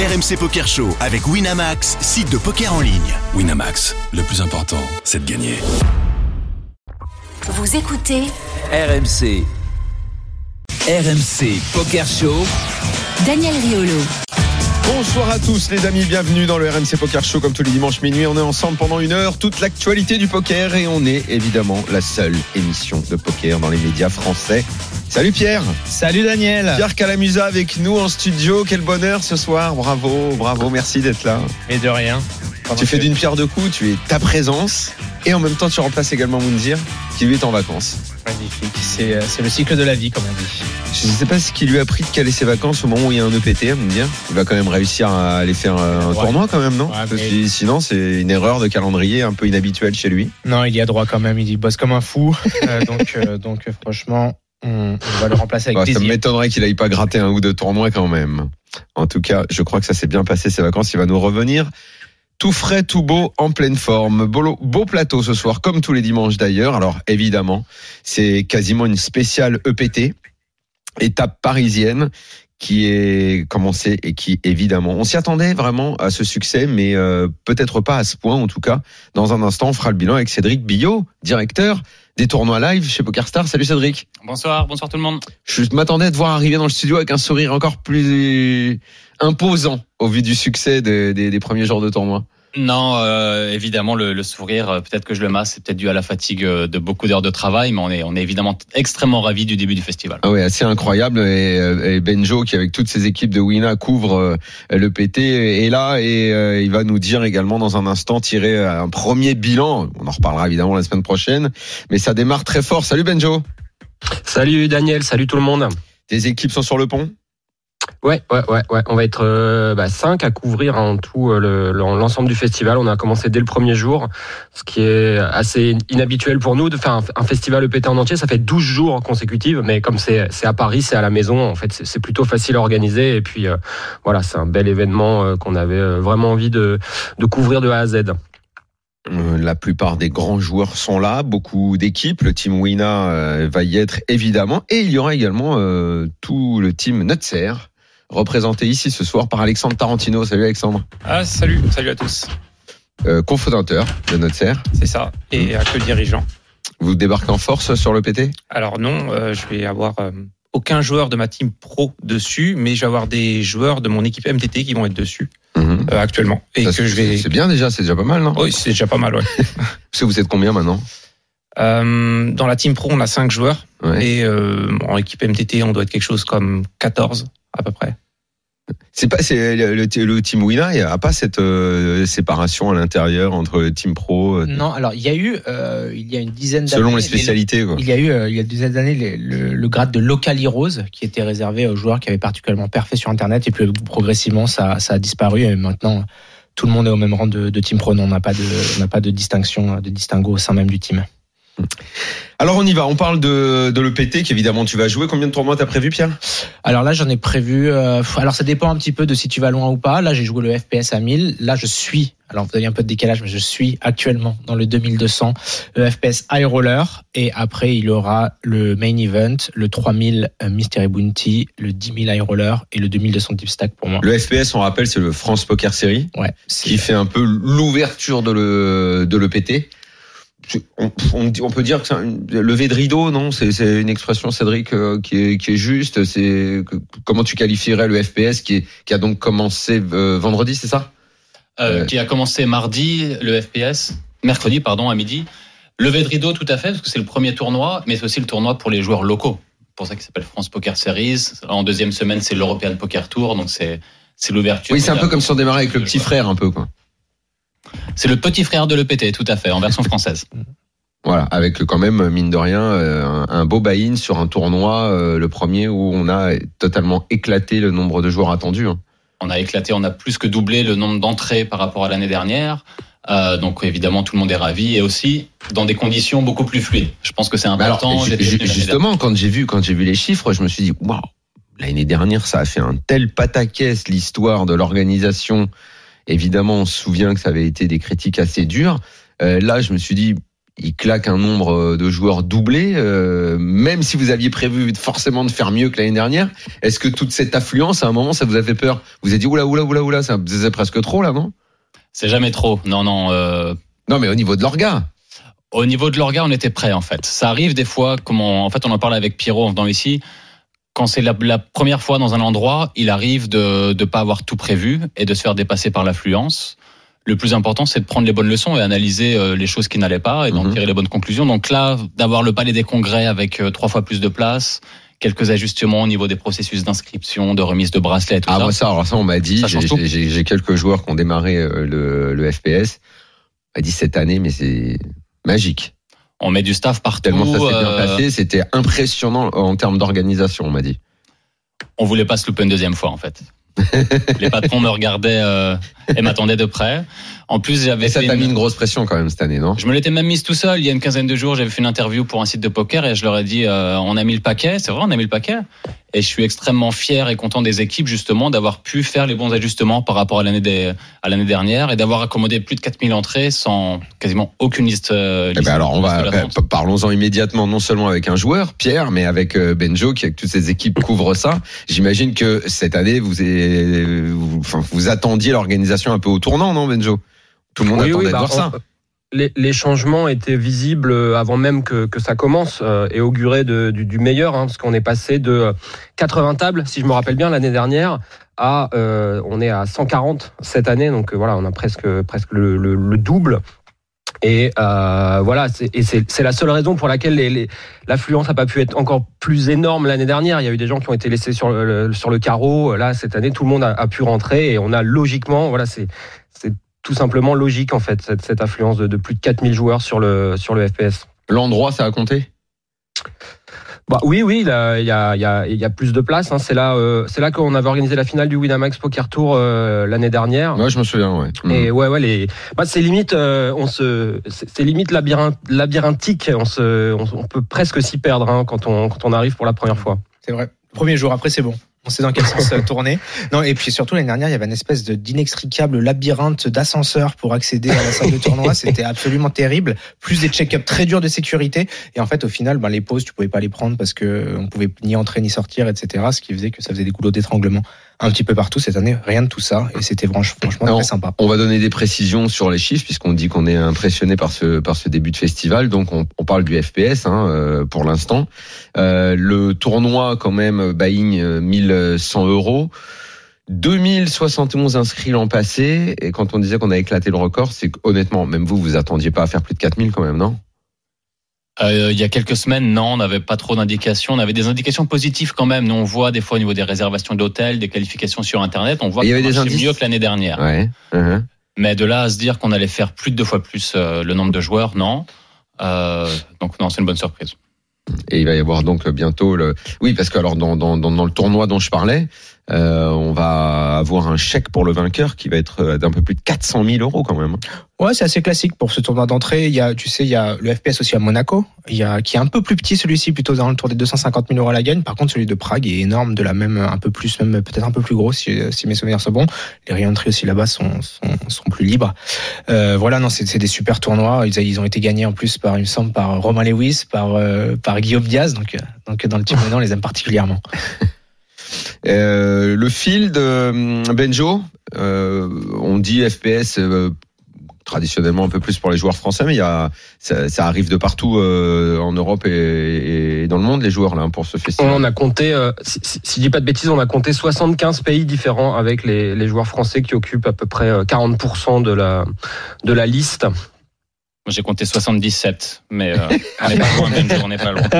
RMC Poker Show avec Winamax, site de poker en ligne. Winamax, le plus important, c'est de gagner. Vous écoutez RMC. RMC Poker Show. Daniel Riolo. Bonsoir à tous les amis, bienvenue dans le RMC Poker Show comme tous les dimanches minuit. On est ensemble pendant une heure, toute l'actualité du poker et on est évidemment la seule émission de poker dans les médias français. Salut Pierre Salut Daniel Pierre Calamusa avec nous en studio, quel bonheur ce soir, bravo, bravo, merci d'être là. Et de rien. Tu fais d'une pierre deux coups, tu es ta présence et en même temps tu remplaces également Moundir qui lui est en vacances. Magnifique, c'est euh, c'est le cycle de la vie comme on dit. Je ne sais pas ce qui lui a pris de caler ses vacances au moment où il y a un EPT, à me dire. Il va quand même réussir à aller faire un Ouais. tournoi quand même, non? Ouais, Parce que Sinon, c'est une erreur de calendrier un peu inhabituelle chez lui. Non, il y a droit quand même, il bosse comme un fou. Euh, donc, euh, donc euh, franchement, on, on va le remplacer avec Ouais, ça m'étonnerait qu'il aille pas gratter un ou deux tournois quand même. En tout cas, je crois que ça s'est bien passé ces vacances. Il va nous revenir tout frais, tout beau, en pleine forme. Beau, beau plateau ce soir, comme tous les dimanches d'ailleurs. Alors évidemment, c'est quasiment une spéciale EPT, étape parisienne qui est commencée et qui évidemment, on s'y attendait vraiment à ce succès, mais euh, peut-être pas à ce point en tout cas. Dans un instant, on fera le bilan avec Cédric Billot, directeur des tournois live chez PokerStar. Salut Cédric. Bonsoir, bonsoir tout le monde. Je m'attendais à te voir arriver dans le studio avec un sourire encore plus imposant au vu du succès des, des- des premiers jours de tournoi. Non, euh, évidemment, le, le sourire, euh, peut-être que je le masse, c'est peut-être dû à la fatigue euh, de beaucoup d'heures de travail, mais on est, on est évidemment extrêmement ravis du début du festival. Ah ouais, assez incroyable. Et, euh, et Benjo, qui avec toutes ses équipes de Wina couvre euh, le PT, est là et euh, il va nous dire également dans un instant tirer un premier bilan. On en reparlera évidemment la semaine prochaine, mais ça démarre très fort. Salut Benjo. Salut Daniel, salut tout le monde. Tes équipes sont sur le pont? Ouais, ouais, ouais, ouais. On va être euh, bah, cinq à couvrir en tout euh, le- le- l'ensemble du festival. On a commencé dès le premier jour, ce qui est assez inhabituel pour nous de faire un, un festival EPT en entier. Ça fait 12 jours consécutifs, mais comme c'est à Paris, c'est à la maison, en fait, c'est- plutôt facile à organiser. Et puis euh, voilà, c'est un bel événement euh, qu'on avait vraiment envie de, couvrir de A à Z. La plupart des grands joueurs sont là, beaucoup d'équipes. Le team Wina va y être évidemment. Et il y aura également tout le team Nutser, représenté ici ce soir par Alexandre Tarantino. Salut Alexandre, Ah, salut, salut à tous. euh, cofondateur de Nutser. C'est ça. Et à que dirigeant. Vous débarquez en force sur le PT Alors non, euh, je vais avoir euh, aucun joueur de ma team pro dessus, mais je vais avoir des joueurs de mon équipe MTT qui vont être dessus Mhm. euh, actuellement. Et Ça, que je c'est- vais. C'est bien déjà, c'est déjà pas mal, non? Oui, c'est déjà pas mal. Ouais. Parce que vous êtes combien maintenant? Dans la team pro, on a 5 joueurs. Ouais. Et en équipe MTT, on doit être quelque chose comme 14 à peu près. C'est pas c'est le, team Wina, il n'y a pas cette euh, séparation à l'intérieur entre team pro euh, Non, alors il y a eu, euh, il y a une dizaine d'années. selon les les- spécialités. Quoi. Il y a eu, euh, il y a une dizaine d'années, le, le grade de local heroes qui était réservé aux joueurs qui avaient particulièrement parfait sur Internet. Et puis progressivement, ça, ça a disparu. Et maintenant, tout le monde est au même rang de, de team pro. Non, on n'a pas de, on n'a pas de distinction, de distinguo au sein même du team. Alors on y va, on parle de, de l'EPT qu'évidemment tu vas jouer. Combien de tournois t'as prévu Pierre? Alors là, j'en ai prévu. euh, alors ça dépend un petit peu de si tu vas loin ou pas. Là, j'ai joué le FPS à 1000. Là, je suis. Alors vous avez un peu de décalage, mais je suis actuellement dans le 2200 le FPS High Roller. Et après, il y aura le main event, le 3000 Mystery Bounty, le 10 000 High Roller et le 2200 Deep Stack pour moi. Le FPS, on rappelle, c'est le France Poker Series Ouais. qui fait un peu l'ouverture de le de l'EPT. On, peut dire que c'est un lever de rideau, non? C'est une expression, Cédric, euh, qui est, qui est juste. C'est comment tu qualifierais le FPS qui, est, qui a donc commencé euh, vendredi, c'est ça? Euh. Qui a commencé mardi, le FPS, mercredi, pardon, à midi. Levé de rideau, tout à fait, parce que c'est le premier tournoi, mais c'est aussi le tournoi pour les joueurs locaux. C'est pour ça qu'il s'appelle France Poker Series. En deuxième semaine, c'est l'European Poker Tour, donc c'est c'est l'ouverture. Oui, c'est un peu comme si on démarrait avec le petit frère, un peu quoi. C'est le petit frère de l'EPT, tout à fait, en version française. Voilà, avec quand même mine de rien euh, un, beau buy-in sur un tournoi, euh, le premier où on a totalement éclaté le nombre de joueurs attendus. hein. On a éclaté, on a plus que doublé le nombre d'entrées par rapport à l'année dernière. Euh, donc évidemment, tout le monde est ravi et aussi dans des conditions beaucoup plus fluides. Je pense que c'est alors, important. justement, quand j'ai vu, quand j'ai vu les chiffres, je me suis dit, waouh, l'année dernière, ça a fait un tel pataquès l'histoire de l'organisation. Évidemment, on se souvient que ça avait été des critiques assez dures. Euh, là, je me suis dit, il claque un nombre de joueurs doublé, euh, même si vous aviez prévu forcément de faire mieux que l'année dernière. Est-ce que toute cette affluence, à un moment, ça vous a fait peur? Vous avez dit oula oula oula oula, ça c'est presque trop là, non? C'est jamais trop. Non non. Euh... Non, mais au niveau de l'orga. Au niveau de l'orga, on était prêt en fait. Ça arrive des fois, comme on, en fait on en parle avec Pierrot en venant ici. Quand c'est la, la, première fois dans un endroit, il arrive de ne pas avoir tout prévu et de se faire dépasser par l'affluence le plus important, c'est de prendre les bonnes leçons et analyser euh, les choses qui n'allaient pas et d'en Mhm. tirer les bonnes conclusions. Donc là, d'avoir le palais des congrès avec euh, trois fois plus de place, quelques ajustements au niveau des processus d'inscription, de remise de bracelets, tout Ah ça. moi ça, alors ça on m'a dit, j'ai quelques joueurs qui ont démarré euh, le, le FPS. On m'a dit cette année, mais c'est magique. On met du staff partout. Tellement ça s'est bien euh, passé, c'était impressionnant en termes d'organisation, on m'a dit. on voulait pas se louper une deuxième fois en fait. Les patrons me regardaient euh, et m'attendaient de près. En plus, j'avais ça t'a mis une grosse pression quand même cette année, non? Je me l'étais même mise tout seul. Il y a une quinzaine de jours, j'avais fait une interview pour un site de poker et je leur ai dit euh, on a mis le paquet. C'est vrai, on a mis le paquet. Et je suis extrêmement fier et content des équipes justement d'avoir pu faire les bons ajustements par rapport à l'année des- à l'année dernière et d'avoir accommodé plus de 4000 entrées sans quasiment aucune liste. euh, Eh ben alors on va parlons-en immédiatement non seulement avec un joueur Pierre mais avec euh, Benjo qui avec toutes ses équipes couvre ça. J'imagine que cette année vous, avez- vous, enfin, vous attendiez l'organisation un peu au tournant non Benjo? Tout le monde Oui, attendait oui, de bah, voir ça. les, les changements étaient visibles euh, avant même que, que ça commence euh, et auguraient de- du, du meilleur, hein, parce qu'on est passé de euh, 80 tables, si je me rappelle bien, l'année dernière, à euh, on est à 140 cette année, donc euh, voilà, on a presque presque le, le- le double. Et euh, voilà, c'est- la seule raison pour laquelle les- les- l'affluence n'a pas pu être encore plus énorme l'année dernière. Il y a eu des gens qui ont été laissés sur le, sur le carreau. Là, cette année, tout le monde a, a pu rentrer et on a logiquement, voilà, c'est c'est tout simplement logique en fait cette, cette affluence de, de plus de 4000 joueurs sur le sur le FPS. L'endroit ça a compté? Bah oui oui, il y a il y a, il y a, il y a plus de place. Hein. C'est là euh, c'est là qu'on avait organisé la finale du Winamax Poker Tour euh, l'année dernière. Ouais je me souviens ouais. Mm. Et ouais, ouais, les, bah, c'est limite, euh, on se, c'est c'est limite labyrinthe, labyrinthique. On se, on, on peut presque s'y perdre hein, quand on, quand on arrive pour la première fois. C'est vrai. Premier jour, après c'est bon. On sait dans quel sens euh, tourner. Non, et puis surtout l'année dernière, il y avait une espèce d'inextricable labyrinthe d'ascenseurs pour accéder à la salle de tournoi. C'était absolument terrible. Plus des check-ups très durs de sécurité. Et en fait, au final, ben, les pauses, tu pouvais pas les prendre parce que on pouvait ni entrer ni sortir, etc. Ce qui faisait que ça faisait des goulots d'étranglement un petit peu partout cette année. Rien de tout ça. Et c'était franch- franchement très sympa. On va donner des précisions sur les chiffres puisqu'on dit qu'on est impressionné par ce par ce début de festival. Donc on, on parle du FPS hein, euh, pour l'instant. Euh, le tournoi quand même buying euh, 1100 euros. 2071 inscrits l'an passé et quand on disait qu'on a éclaté le record, c'est honnêtement, même vous, vous attendiez pas à faire plus de 4000 quand même, non? Euh, il y a quelques semaines, non, on n'avait pas trop d'indications. On avait des indications positives quand même. Nous, on voit des fois au niveau des réservations d'hôtels, des qualifications sur Internet, on voit Et il y que indices mieux que l'année dernière. Ouais. uh-huh. Mais de là à se dire qu'on allait faire plus de deux fois plus euh, le nombre de joueurs, non. Euh, donc non, c'est une bonne surprise. Et il va y avoir donc bientôt le. Oui, parce que alors dans, dans, dans le tournoi dont je parlais, euh, on va avoir un chèque pour le vainqueur qui va être euh, d'un peu plus de 400 000 euros quand même. Ouais, c'est assez classique pour ce tournoi d'entrée. Il y a, tu sais, il y a le FPS aussi à Monaco, il y a qui est un peu plus petit celui-ci, plutôt dans le tour des 250 000 euros à la gagne. Par contre, celui de Prague est énorme, de la même, un peu plus, même peut-être un peu plus gros si, si mes souvenirs sont bons. Les réentrées aussi là-bas sont, sont, sont plus libres. Euh, voilà, non, c'est c'est des super tournois. Ils, ils ont été gagnés en plus par, il me semble, par Romain Lewis, par, euh, par Guillaume Diaz. Donc, euh, donc dans le team maintenant, on les aime particulièrement. Euh, le field, euh, Benjo, euh, on dit FPS euh, traditionnellement un peu plus pour les joueurs français, mais il y a, ça, ça arrive de partout euh, en Europe et, et dans le monde les joueurs là pour ce festival. On a compté, euh, si, si, si je dis pas de bêtises, on a compté 75 pays différents avec les, les joueurs français qui occupent à peu près euh, 40% de la, de la liste. Moi, j'ai compté 77, mais euh, on n'est pas loin, Benjo, on n'est pas loin.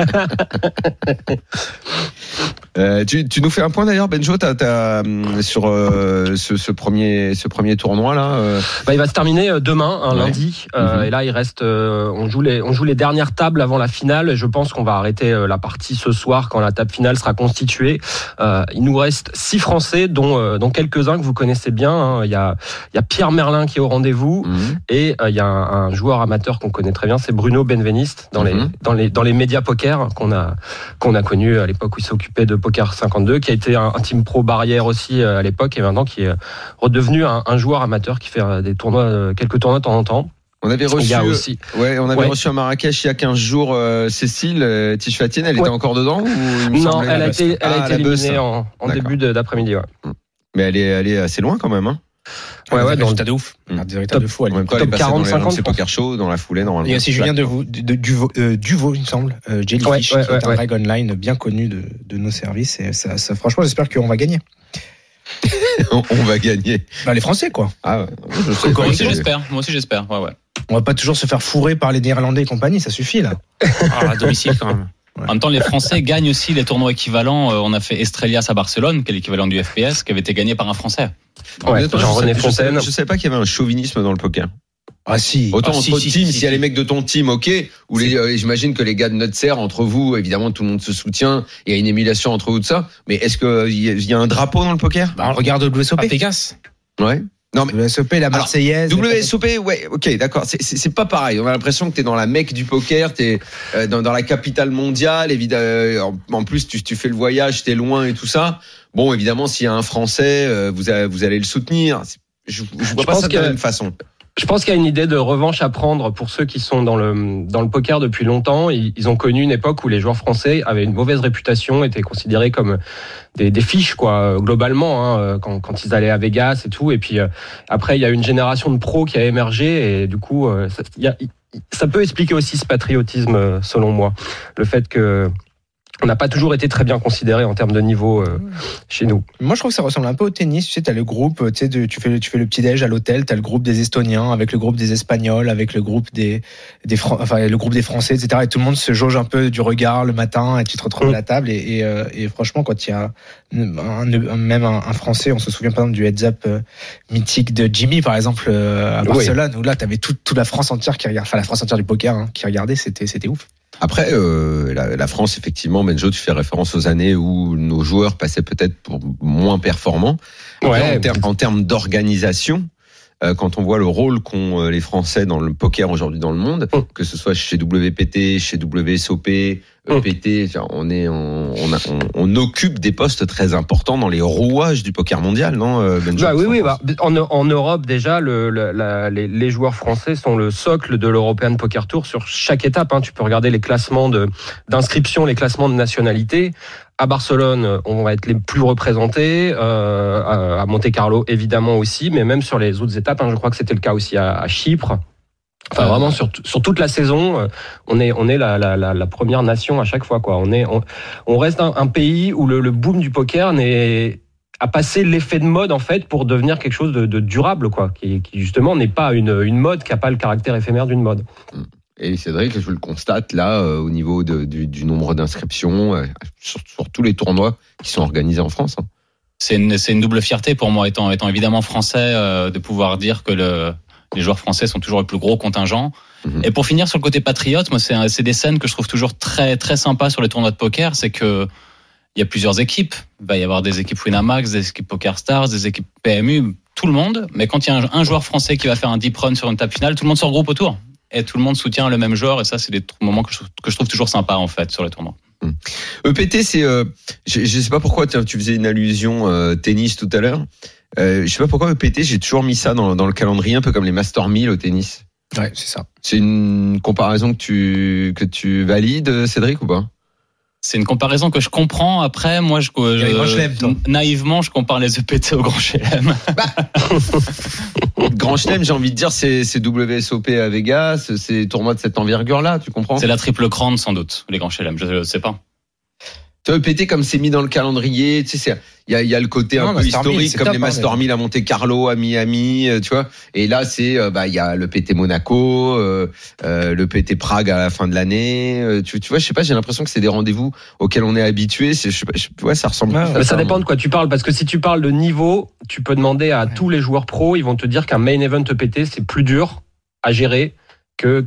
Euh, tu, tu nous fais un point d'ailleurs, Benjo, t'as, t'as, hum, sur euh, ce, ce premier ce premier tournoi là. euh, Bah, il va se terminer euh, demain, Ouais. lundi. Mhm. Et là, il reste, euh, on joue les, on joue les dernières tables avant la finale. Et je pense qu'on va arrêter la partie ce soir quand la table finale sera constituée. Euh, il nous reste six Français, dont, euh, dont quelques-uns que vous connaissez bien. hein. Il y a, il y a Pierre Merlin qui est au rendez-vous. hum. Et euh, il y a un, un joueur amateur qu'on connaît très bien, c'est Bruno Benveniste dans les Mhm. dans les dans les médias poker qu'on a qu'on a connu à l'époque où il s'occupait de Poker 52, qui a été un, un team pro barrière aussi euh, à l'époque et maintenant qui est redevenu un, un joueur amateur qui fait euh, des tournois euh, quelques tournois de temps en temps. On avait reçu, aussi. ouais, on avait Ouais. reçu à Marrakech il y a 15 jours euh, Cécile euh, Tichfatienne, elle Ouais. était encore dedans ou il Non, elle a été, elle Ah, a la été éliminée en, début d'après-midi. Ouais. Mais elle est, elle est assez loin quand même. Hein. Ouais, ouais, dans dans résultat de ouf. Mm. Un des résultats de fou. elle En même temps, top elle est passée 40, dans les 50, RMC je pense. Poker Show dans la foulée normalement. Il y a aussi Julien Duvo, euh, Duvo, il me semble, euh, Jellyfish, Ouais, ouais, qui est un ouais. drag online bien connu de, de nos services. Et ça, ça, franchement, j'espère qu'on va gagner. on, va gagner. Bah, les Français, quoi. Ah, ouais. je sais Moi pas. aussi j'espère. Moi aussi j'espère. Ouais, ouais. On va pas toujours se faire fourrer par les Néerlandais et compagnie, ça suffit, là. Ah, à domicile quand même. En même temps, les Français gagnent aussi les tournois équivalents. Euh, On a fait Estrelias à Barcelone, qui est l'équivalent du FPS, qui avait été gagné par un Français. Ouais, Honnêtement, je. Je savais pas qu'il y avait un chauvinisme dans le poker. Ah, si. Autant Ah, entre si, si, teams, si, s'il y a les mecs de ton team, ok. Ou les, euh, j'imagine que les gars de notre serre, entre vous, évidemment, tout le monde se soutient. Il y a une émulation entre vous de ça. Mais est-ce que il y, y a un drapeau dans le poker? Bah, regarde WSOP. Ah, Vegas. Ouais. Non mais WSOP, la Marseillaise. WSOP, ouais, ok, d'accord. C'est- pas pareil. On a l'impression que t'es dans la mecque du poker, t'es euh, dans, dans la capitale mondiale. Évidemment, en, en plus, tu, tu fais le voyage, t'es loin et tout ça. Bon, évidemment, s'il y a un Français, euh, vous, a- vous allez le soutenir. Je, je vois Je pas pense ça de la même façon. Je pense qu'il y a une idée de revanche à prendre pour ceux qui sont dans le dans le poker depuis longtemps. Ils, ont connu une époque où les joueurs français avaient une mauvaise réputation, étaient considérés comme des, des fiches quoi, globalement, hein, quand, quand ils allaient à Vegas et tout. Et puis euh, après, il y a une génération de pros qui a émergé et du coup, euh, ça, ça peut expliquer aussi ce patriotisme, euh, selon moi, le fait que on n'a pas toujours été très bien considéré en termes de niveau euh, chez nous. Moi, je trouve que ça ressemble un peu au tennis. Tu sais, t'as le groupe, tu sais, de- tu fais, le- tu fais le petit déj à l'hôtel, t'as le groupe des Estoniens avec le groupe des Espagnols, avec le groupe des, des, Fran- enfin, le groupe des Français, etc. Et tout le monde se jauge un peu du regard le matin et tu te retrouves à la table. Et, et, euh, et franchement, quand il y a un, même un, un Français, on se souvient par exemple du heads up euh, mythique de Jimmy, par exemple, euh, à Oui. Barcelone, où là, t'avais toute, toute la France entière qui regardait, enfin, la France entière du poker, hein, qui regardait, c'était ouf. Après, euh, la, la France, effectivement, Benjo, tu fais référence aux années où nos joueurs passaient peut-être pour moins performants. Après, en, ter- en termes d'organisation, quand on voit le rôle qu'ont euh, les Français dans le poker aujourd'hui dans le monde, Mm. que ce soit chez WPT, chez WSOP, EPT, enfin, on est, on, on, a- on- on occupe des postes très importants dans les rouages du poker mondial, non, euh, Benjo Bah oui, oui. Bah, en, en Europe, déjà, le, le- la- les, les joueurs français sont le socle de l'European Poker Tour sur chaque étape. hein. Tu peux regarder les classements d'inscription, les classements de nationalité. À Barcelone, on va être les plus représentés. euh, à Monte Carlo, évidemment aussi, mais même sur les autres étapes. hein, je crois que c'était le cas aussi à, à Chypre. Enfin, vraiment sur, toute la saison, euh, on est on est la, la, la, la première nation à chaque fois. Quoi. On est on, on reste un, un pays où le, le boom du poker n'est a passé l'effet de mode en fait pour devenir quelque chose de, de durable quoi, qui, qui justement n'est pas une, une mode, qui a pas le caractère éphémère d'une mode. Et Cédric, je le constate là euh, au niveau de- du, du nombre d'inscriptions euh, sur, sur tous les tournois qui sont organisés en France. hein. C'est une, c'est une double fierté pour moi, étant, étant évidemment français, euh, de pouvoir dire que le, les joueurs français sont toujours le plus gros contingent. Mhm. Et pour finir sur le côté patriote, moi, c'est c'est des scènes que je trouve toujours très, très sympas sur les tournois de poker. C'est que il y a plusieurs équipes. Il va y avoir des équipes Winamax, des équipes Poker Stars, des équipes PMU, tout le monde. Mais quand il y a un, un joueur français qui va faire un deep run sur une table finale, tout le monde se regroupe autour. Et tout le monde soutient le même joueur. Et ça, c'est des moments que je, que je trouve toujours sympas, en fait, sur les tournois. EPT, c'est, euh, je, je sais pas pourquoi tiens, tu faisais une allusion euh, tennis tout à l'heure. Euh, je sais pas pourquoi EPT, j'ai toujours mis ça dans, dans le calendrier, un peu comme les Master 1000 au tennis. Ouais, c'est ça. C'est une comparaison que tu que tu valides, Cédric, ou pas? C'est une comparaison que je comprends. Après, moi, je, toi. naïvement, je compare les EPT au grand chelem. Grand Chelem, j'ai envie de dire, c'est c'est WSOP à Vegas, c'est tournoi de cette envergure-là, tu comprends? C'est la triple grande, sans doute, les grands chelem. Je ne sais pas. Tu vois, EPT comme c'est mis dans le calendrier, tu sais, c'est- il y a, il y a le côté un Non, peu Master 1000, historique, comme top, les hein, Master mais- 1000 à Monte Carlo, à Miami, euh, tu vois. Et là, c'est, euh, bah, il y a le PT Monaco, euh, euh, le PT Prague à la fin de l'année. tu, tu vois, je sais pas, j'ai l'impression que c'est des rendez-vous auxquels on est habitué. C'est, je sais pas, je, ouais, ça ressemble. À Mais ça ça, dépend de quoi tu parles, parce que si tu parles de niveau, tu peux demander à tous les joueurs pros, ils vont te dire qu'un main event EPT c'est plus dur à gérer que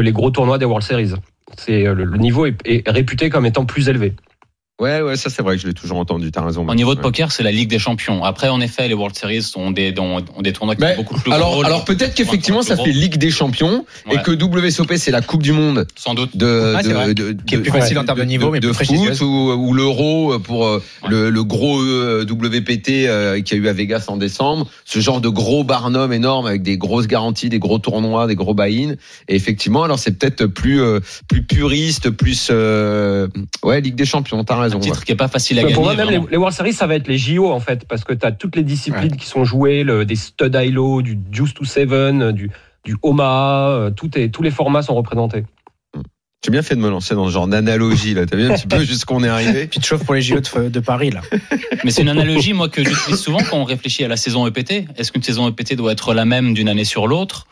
les gros tournois des World Series. C'est le, le niveau est, est réputé comme étant plus élevé. Ouais, ouais, ça c'est vrai que je l'ai toujours entendu. T'as raison. Au niveau de poker, c'est la Ligue des Champions. Après, en effet, les World Series ont des, ont, ont des tournois qui sont beaucoup plus alors, gros. alors peut-être qu'effectivement ça fait Ligue des Champions et que WSOP c'est la Coupe du Monde Sans doute. de, Ah, Qui est de- plus facile en termes de niveau, mais de plus foot ou, ou l'euro pour euh, Ouais. le, le gros euh, WPT euh, qu'il y a eu à Vegas en décembre. Ce genre de gros barnum énorme avec des grosses garanties, des gros tournois, des gros buy-in. Et effectivement, alors c'est peut-être plus euh, plus puriste, plus euh, ouais Ligue des Champions. T'as Un raison. titre ouais. qui est pas facile à Mais gagner. pour moi, même les, les World Series, ça va être les JO en fait, parce que tu as toutes les disciplines qui sont jouées, le, des stud high-low, du Juice to Seven, du, du Omaha, euh, tout est, tous les formats sont représentés. J'ai bien fait de me lancer dans ce genre d'analogie là. T'as vu un petit peu jusqu'où on est arrivé? Puis de chauffe pour les JO de, de Paris, là. Mais c'est une analogie, moi, que j'utilise souvent quand on réfléchit à la saison EPT. Est-ce qu'une saison EPT doit être la même d'une année sur l'autre?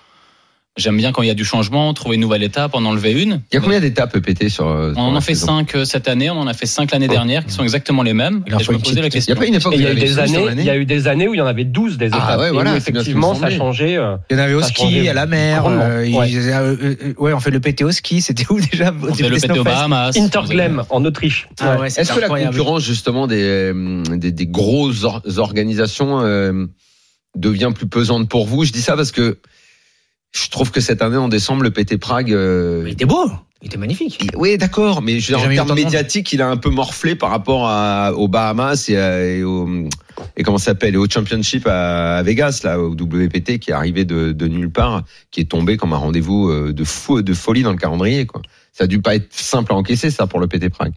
J'aime bien quand il y a du changement, trouver une nouvelle étape, en enlever une. Il y a combien d'étapes EPT sur euh, On en a fait saison cinq euh, cette année, on en a fait cinq l'année dernière, qui sont exactement les mêmes. Il en Et je faut me une posais la petite- Il y a question. pas une époque il y a eu avait des années, il y a eu des années où il y en avait 12 des étapes. Ah ouais, voilà, effectivement, ça a changé. euh, Il y en avait au ski, à la mer. euh, Ouais. euh, euh, ouais, on fait le PT au ski. C'était où déjà On fait le PT aux Bahamas. Interglem en Autriche. Ah ouais, c'est Est-ce que la concurrence justement des, des, des grosses or- organisations euh, devient plus pesante pour vous? Je dis ça parce que je trouve que cette année en décembre le PT Prague. euh, Il était beau. Il était magnifique. il- oui, d'accord, mais je veux dire, en termes médiatiques, il a un peu morflé par rapport à, aux Bahamas et, à- et au et comment ça s'appelle au Championship à, à Vegas là, au WPT qui est arrivé de, de nulle part, qui est tombé comme un rendez-vous euh, de fou, de folie dans le calendrier quoi. Ça a dû pas être simple à encaisser ça pour le PT Prague.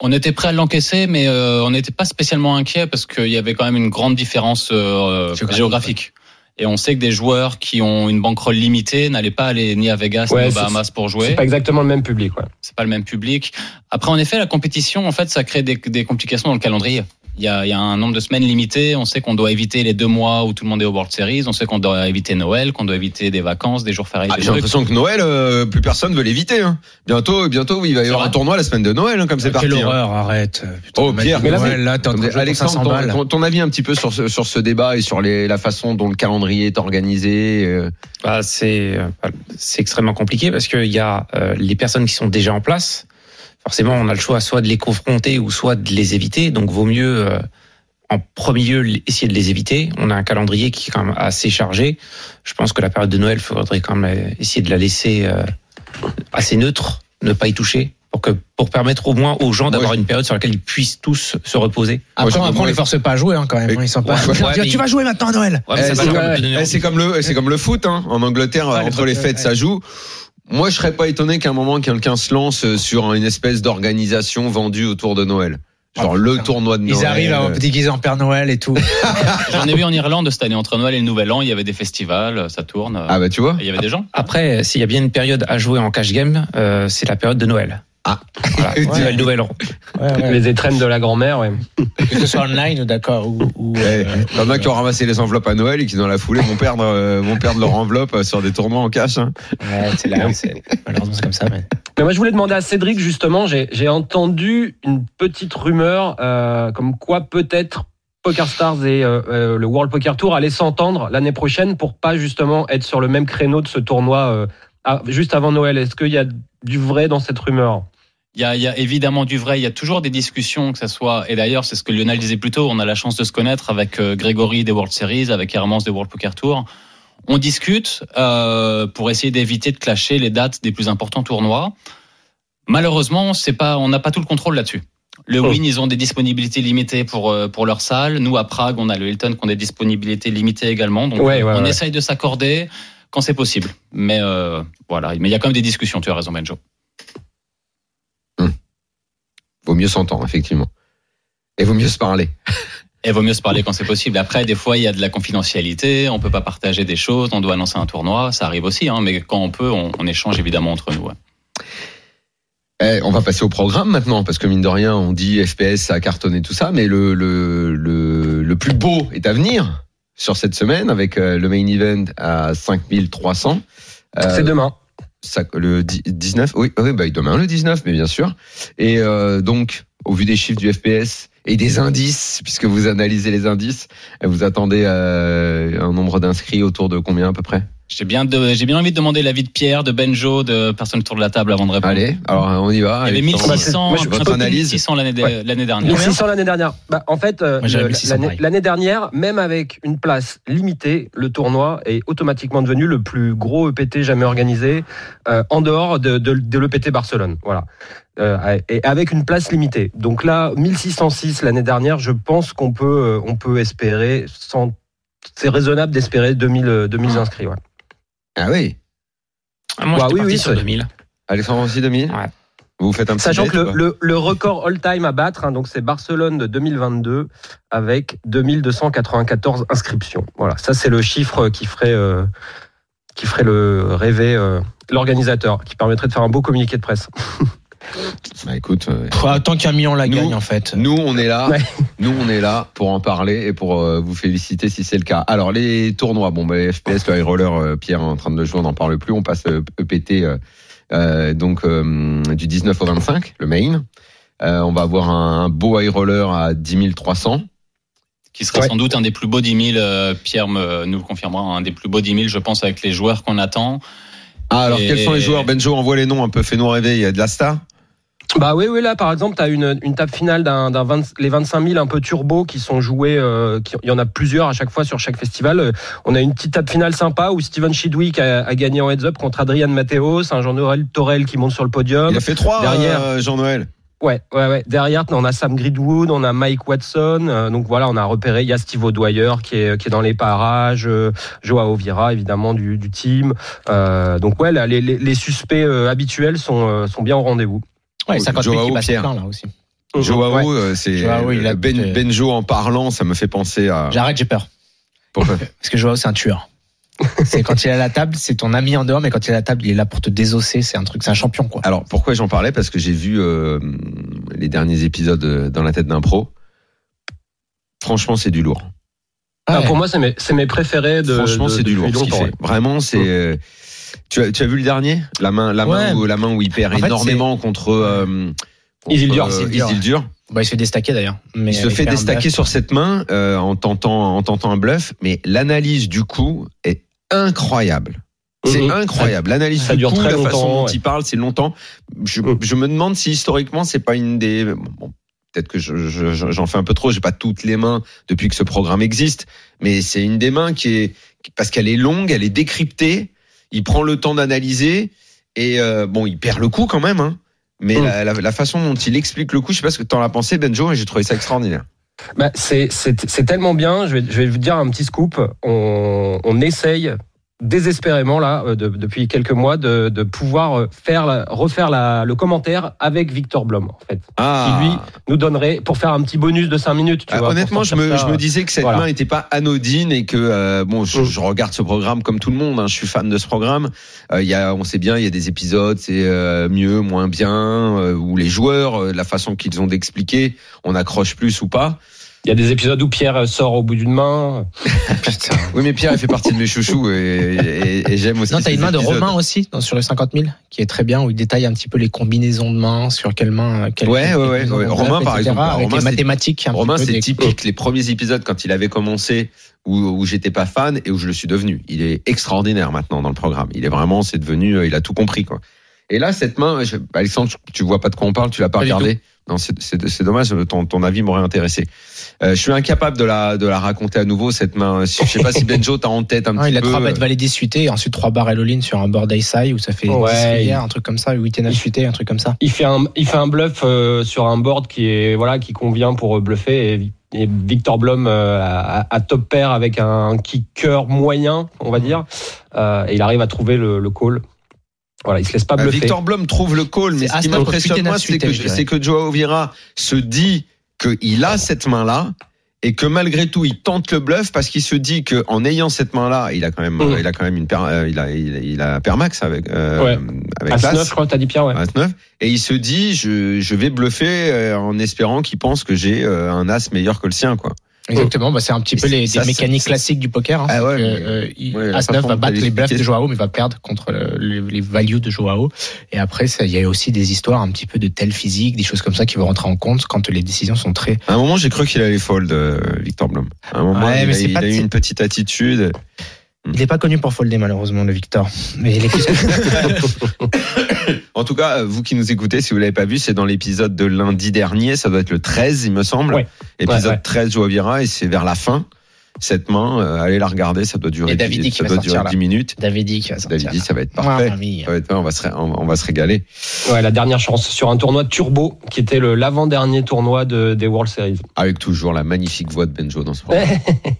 On était prêt à l'encaisser, mais euh, on n'était pas spécialement inquiet parce qu'il y avait quand même une grande différence euh, Géographique, géographique. Et on sait que des joueurs qui ont une banquerolle limitée n'allaient pas aller ni à Vegas Ouais, ni aux c'est- Bahamas pour C'est jouer. pas exactement le même public. Ouais. C'est pas le même public. Après, en effet, la compétition, en fait, ça crée des, des complications dans le calendrier. Il y, a, il y a un nombre de semaines limité. On sait qu'on doit éviter les deux mois où tout le monde est au World Series. On sait qu'on doit éviter Noël, qu'on doit éviter des vacances, des jours fériés. Ah, J'ai l'impression que Noël, euh, plus personne veut l'éviter. Hein. Bientôt, bientôt, il va y avoir un tournoi la semaine de Noël, hein, comme c'est parti. Quelle hein. horreur, arrête. Putain, Oh, Pierre, mais là, Noël, pour Alexandre, 500 ton, balles. ton- ton avis un petit peu sur ce, sur ce débat et sur les, la façon dont le calendrier est organisé. euh, Bah, c'est euh, c'est extrêmement compliqué parce qu'il y a euh, les personnes qui sont déjà en place. Forcément, on a le choix soit de les confronter ou soit de les éviter. Donc, vaut mieux euh, en premier lieu essayer de les éviter. On a un calendrier qui est quand même assez chargé. Je pense que la période de Noël, il faudrait quand même euh, essayer de la laisser euh, assez neutre, ne pas y toucher. Pour, que, pour permettre au moins aux gens d'avoir Ouais. une période sur laquelle ils puissent tous se reposer. Après, après, on les force pas à jouer hein, quand même. Hein, Ils sont pas. Ouais, ouais, mais- tu vas jouer maintenant à Noël. Eh, ça c'est comme- eh, comme le, c'est comme le foot, hein. En Angleterre, entre les fêtes, ouais. ça joue. Moi, je serais pas étonné qu'à un moment, quelqu'un se lance sur une espèce d'organisation vendue autour de Noël. Genre Ah, le putain. tournoi de Noël. Ils arrivent à déguiser en Père Noël et tout. J'en ai vu en Irlande cette année, entre Noël et le Nouvel An, il y avait des festivals, ça tourne. Ah bah tu vois. Il y avait des gens. Après, s'il y a bien une période à jouer en cash game, euh, c'est la période de Noël. Ah. Voilà, Noël, Nouvel An. Ouais, ouais. Les étrennes de la grand-mère. Ouais. Que ce soit online ou d'accord. Ou, ou, euh, T'en as qui ont ramassé les enveloppes à Noël et qui dans la foulée vont perdre, euh, vont perdre leur enveloppe euh, sur des tournois en cash. hein. ouais, c'est là. c'est- Malheureusement, c'est comme ça. Mais... Mais moi, je voulais demander à Cédric, justement, j'ai j'ai entendu une petite rumeur euh, comme quoi peut-être Poker Stars et euh, euh, le World Poker Tour allaient s'entendre l'année prochaine pour pas justement être sur le même créneau de ce tournoi euh, à- juste avant Noël. Est-ce qu'il y a du vrai dans cette rumeur? Il y, a, il y a évidemment du vrai, il y a toujours des discussions, que ça soit, et d'ailleurs c'est ce que Lionel disait plus tôt, on a la chance de se connaître avec euh, Grégory des World Series, avec Hermance des World Poker Tour. On discute euh, pour essayer d'éviter de clasher les dates des plus importants tournois. Malheureusement, c'est pas, on n'a pas tout le contrôle là-dessus. Le Oh. Win, ils ont des disponibilités limitées pour euh, pour leur salle. Nous à Prague, on a le Hilton qui ont des disponibilités limitées également. Donc Ouais, ouais, on ouais. essaye de s'accorder quand c'est possible. Mais euh, voilà, mais il y a quand même des discussions. Tu as raison, Benjo. Vaut mieux s'entendre, effectivement. Et vaut mieux se parler. Et vaut mieux se parler quand c'est possible. Après, des fois, il y a de la confidentialité, on peut pas partager des choses, on doit annoncer un tournoi, ça arrive aussi, hein, mais quand on peut, on, on échange évidemment entre nous. ouais. Eh, on va passer au programme maintenant, parce que mine de rien, on dit FPS, ça a cartonné tout ça, mais le, le, le, le plus beau est à venir sur cette semaine avec euh, le main event à 5300. Euh, C'est demain. Ça, le dix- 19, oui, oui bah, demain le 19, mais bien sûr. Et euh, donc, au vu des chiffres du FPS et des indices, puisque vous analysez les indices. Vous attendez euh, un nombre d'inscrits autour de combien à peu près? J'ai bien, de- j'ai bien envie de demander l'avis de Pierre, de Benjo, de personnes autour de la table avant de répondre. Allez, alors on y va. Il y avait Allez, 1600, Moi, je- votre analyse. 1600 l'année Ouais. l'année dernière. 1600 l'année dernière. Bah, en fait, euh, Moi, j'avais le- 1600 l'année dernière, même avec une place limitée, le tournoi est automatiquement devenu le plus gros EPT jamais organisé euh, en dehors de, de, de l'EPT Barcelone. Voilà. Euh, et avec une place limitée. Donc là, 1606 l'année dernière, je pense qu'on peut, on peut espérer, sans... c'est raisonnable d'espérer 2000, euh, 2000 inscrits. Ouais. Ah oui. Ah, Moi, Bah j'étais oui, parti oui, sur c'est- 2000. Alexandre aussi 2000 Ouais. Vous faites un petit Sachant que le record all-time à battre, hein, donc c'est Barcelone de 2022 avec 2294 inscriptions. Voilà, ça c'est le chiffre qui ferait, euh, qui ferait le rêver euh, l'organisateur, qui permettrait de faire un beau communiqué de presse. Bah écoute, euh, Pff, Tant qu'un million la Nous- gagne, en fait. nous on est là, Ouais. nous on est là pour en parler et pour euh, vous féliciter si c'est le cas. Alors les tournois, bon bah, les FPS, le high roller, euh, Pierre est en train de le jouer, on n'en parle plus. On passe EPT euh, euh, donc euh, du 19 au 25, le main. Euh, on va avoir un, un beau high roller à 10 300. qui sera Ouais. sans doute un des plus beaux 10 000. euh, Pierre me, nous le confirmera, un des plus beaux 10 000, je pense, avec les joueurs qu'on attend. Ah alors Et- quels sont les joueurs? Benjo envoie les noms un peu, fais-nous rêver. Il y a de la star. Bah oui, oui, là par exemple, tu as une, une table finale d'un, d'un 20 les 25 000 un peu turbo qui sont joués, euh, qui- il y en a plusieurs à chaque fois sur chaque festival. Euh, On a une petite table finale sympa où Steven Chidwick a, a gagné en heads-up contre Adrian Mateos, un Jean-Noël Torel qui monte sur le podium. Il a fait trois Derrière. euh, Jean-Noël. Ouais, ouais, ouais. Derrière, on a Sam Gridwood, on a Mike Watson. euh, donc voilà, on a repéré. Il y a Steve O'Dwyer qui est, qui est dans les parages. Euh, Joao Vira, évidemment, du, du team. Euh, donc ouais, là, les, les, les suspects euh, habituels sont, euh, sont bien au rendez-vous. Ouais, 50 000 Joao, qui passent Pierre. plein, là aussi. Joao, Ouais. euh, c'est ben, Benjo en parlant, ça me fait penser à. J'arrête, j'ai peur. Pourquoi Parce que Joao, c'est un tueur. c'est quand il est à la table, c'est ton ami en dehors, mais quand il est à la table, il est là pour te désosser. C'est un truc, c'est un champion, quoi. Alors pourquoi j'en parlais? Parce que j'ai vu euh, les derniers épisodes euh, dans la tête d'un pro. Franchement, c'est du lourd. Ah, Ouais. pour moi, c'est mes, préférés de. Franchement, c'est du lourd ce fait. Vraiment, c'est. euh, Tu as, tu as vu le dernier? La main, la main, Ouais. où, la main où il perd En fait, énormément contre. euh, contre, Isildur, euh, Isildur. Isildur. Bah, il se fait déstaquer d'ailleurs. Mais Il se fait déstaquer bluff. sur cette main euh, en tentant en tentant un bluff, mais l'analyse du coup est incroyable. C'est Mhm. incroyable. L'analyse du dure coup, très la façon dont ouais. il parle, c'est longtemps. Je, Mhm. je me demande si historiquement c'est pas une des. Bon, peut-être que je- je- j'en fais un peu trop. J'ai pas toutes les mains depuis que ce programme existe, mais c'est une des mains qui est parce qu'elle est longue, elle est décryptée. Il prend le temps d'analyser et euh, bon, il perd le coup quand même. Hein, mais Mhm. la, la- la façon dont il explique le coup, je sais pas ce que t'en as pensé, Benjo, et j'ai trouvé ça extraordinaire. Bah, c'est tellement bien. Je vais, je vais vous dire un petit scoop. On, on essaye désespérément là euh, de- depuis quelques mois de, de pouvoir euh, faire la- refaire la, le commentaire avec Victor Blom en fait Ah, Qui, lui, nous donnerait pour faire un petit bonus de 5 minutes tu Ah, vois, honnêtement, je me, ça. je me disais que cette Voilà. main n'était pas anodine et que euh, bon, je, Mm. je regarde ce programme comme tout le monde. hein, je suis fan de ce programme. Euh, Il y a, on sait bien, il y a des épisodes, c'est euh, mieux, moins bien, euh, où les joueurs, euh, la façon qu'ils ont d'expliquer, on accroche plus ou pas. Il y a des épisodes où Pierre sort au bout d'une main Putain. Oui, mais Pierre, il fait partie de mes chouchous et, et- et j'aime aussi. Non, t'as une main de. Romain aussi dans- sur le 50 000 qui est très bien où il détaille un petit peu les combinaisons de mains sur quelle main. Quelle Ouais, ouais, ouais, combinaison ouais. Romain, par exemple, avec Romain, les c'est- mathématiques. un Romain, c'est des- typique. Les premiers épisodes, quand il avait commencé, où, où j'étais pas fan et où je le suis devenu. Il est extraordinaire maintenant dans le programme. Il est vraiment, c'est devenu, euh, il a tout compris, quoi. Et là, cette main, je- Alexandre, tu vois pas de quoi on parle, tu l'as pas, Pas du regardé. Non, c'est- dommage. Ton, ton avis m'aurait intéressé. Euh, je suis incapable de la de la raconter à nouveau cette main. Je sais pas si Benjo t'as en tête un Non, petit il a peu. trois bêtes validées suitées et ensuite trois barres Eloline sur un board Aisai où ça fait Ouais, 10 il- rivières, un truc comme ça, 8 et 9 suitées, un truc comme ça. il fait un il fait un bluff euh, sur un board qui est voilà qui convient pour euh, bluffer et, et Victor Blom euh, a, a top pair avec un kicker moyen on va dire euh, et il arrive à trouver le, le call voilà il se laisse pas Euh, bluffer Victor Blom trouve le call, mais C'est ce qui m'impressionne moi, c'est que, c'est que Joao Vieira se dit qu'il a cette main-là et que malgré tout, il tente le bluff parce qu'il se dit que en ayant cette main-là, il a quand même, Mm. il a quand même une per- euh, il a, il a, il a permax avec, euh, Ouais. avec classe. 9 je crois t'as dit Pierre ouais. à 9. et il se dit, je, je vais bluffer euh, en espérant qu'il pense que j'ai euh, un as meilleur que le sien, quoi. Exactement, bah, c'est un petit peu les, ça, des mécaniques classiques du poker. Hein. Ah ouais, C'est que, mais- euh, il- ouais, la As-9 façon va battre les bluffs de. Joao, mais va perdre contre le- les, les values de Joao. Et après, il y a aussi des histoires un petit peu de tel physique, des choses comme ça qui vont rentrer en compte quand les décisions sont très. À un moment, j'ai cru qu'il allait fold, euh, Victor Blum. À un moment, Ouais, il, mais a, c'est il pas a eu une petite attitude. Il n'est pas connu pour folder malheureusement le Victor. Mais il est plus. En tout cas, euh, vous qui nous écoutez, si vous l'avez pas vu, c'est dans l'épisode de lundi dernier, ça doit être le 13, il me semble. Ouais. Épisode Ouais, ouais. 13, Joao Vira, et c'est vers la fin. Cette main, euh, allez la regarder, ça doit durer, Et Davidi 10, qui ça doit sortir, durer là. 10 minutes. Davidi qui va sortir. Davidi, ça va être parfait. mamie. Ça va être- on, va se, ré- on, on va se régaler. Ouais, la dernière chance sur un tournoi turbo qui était le l'avant-dernier tournoi de, des World Series. Avec toujours la magnifique voix de Benjo dans ce programme.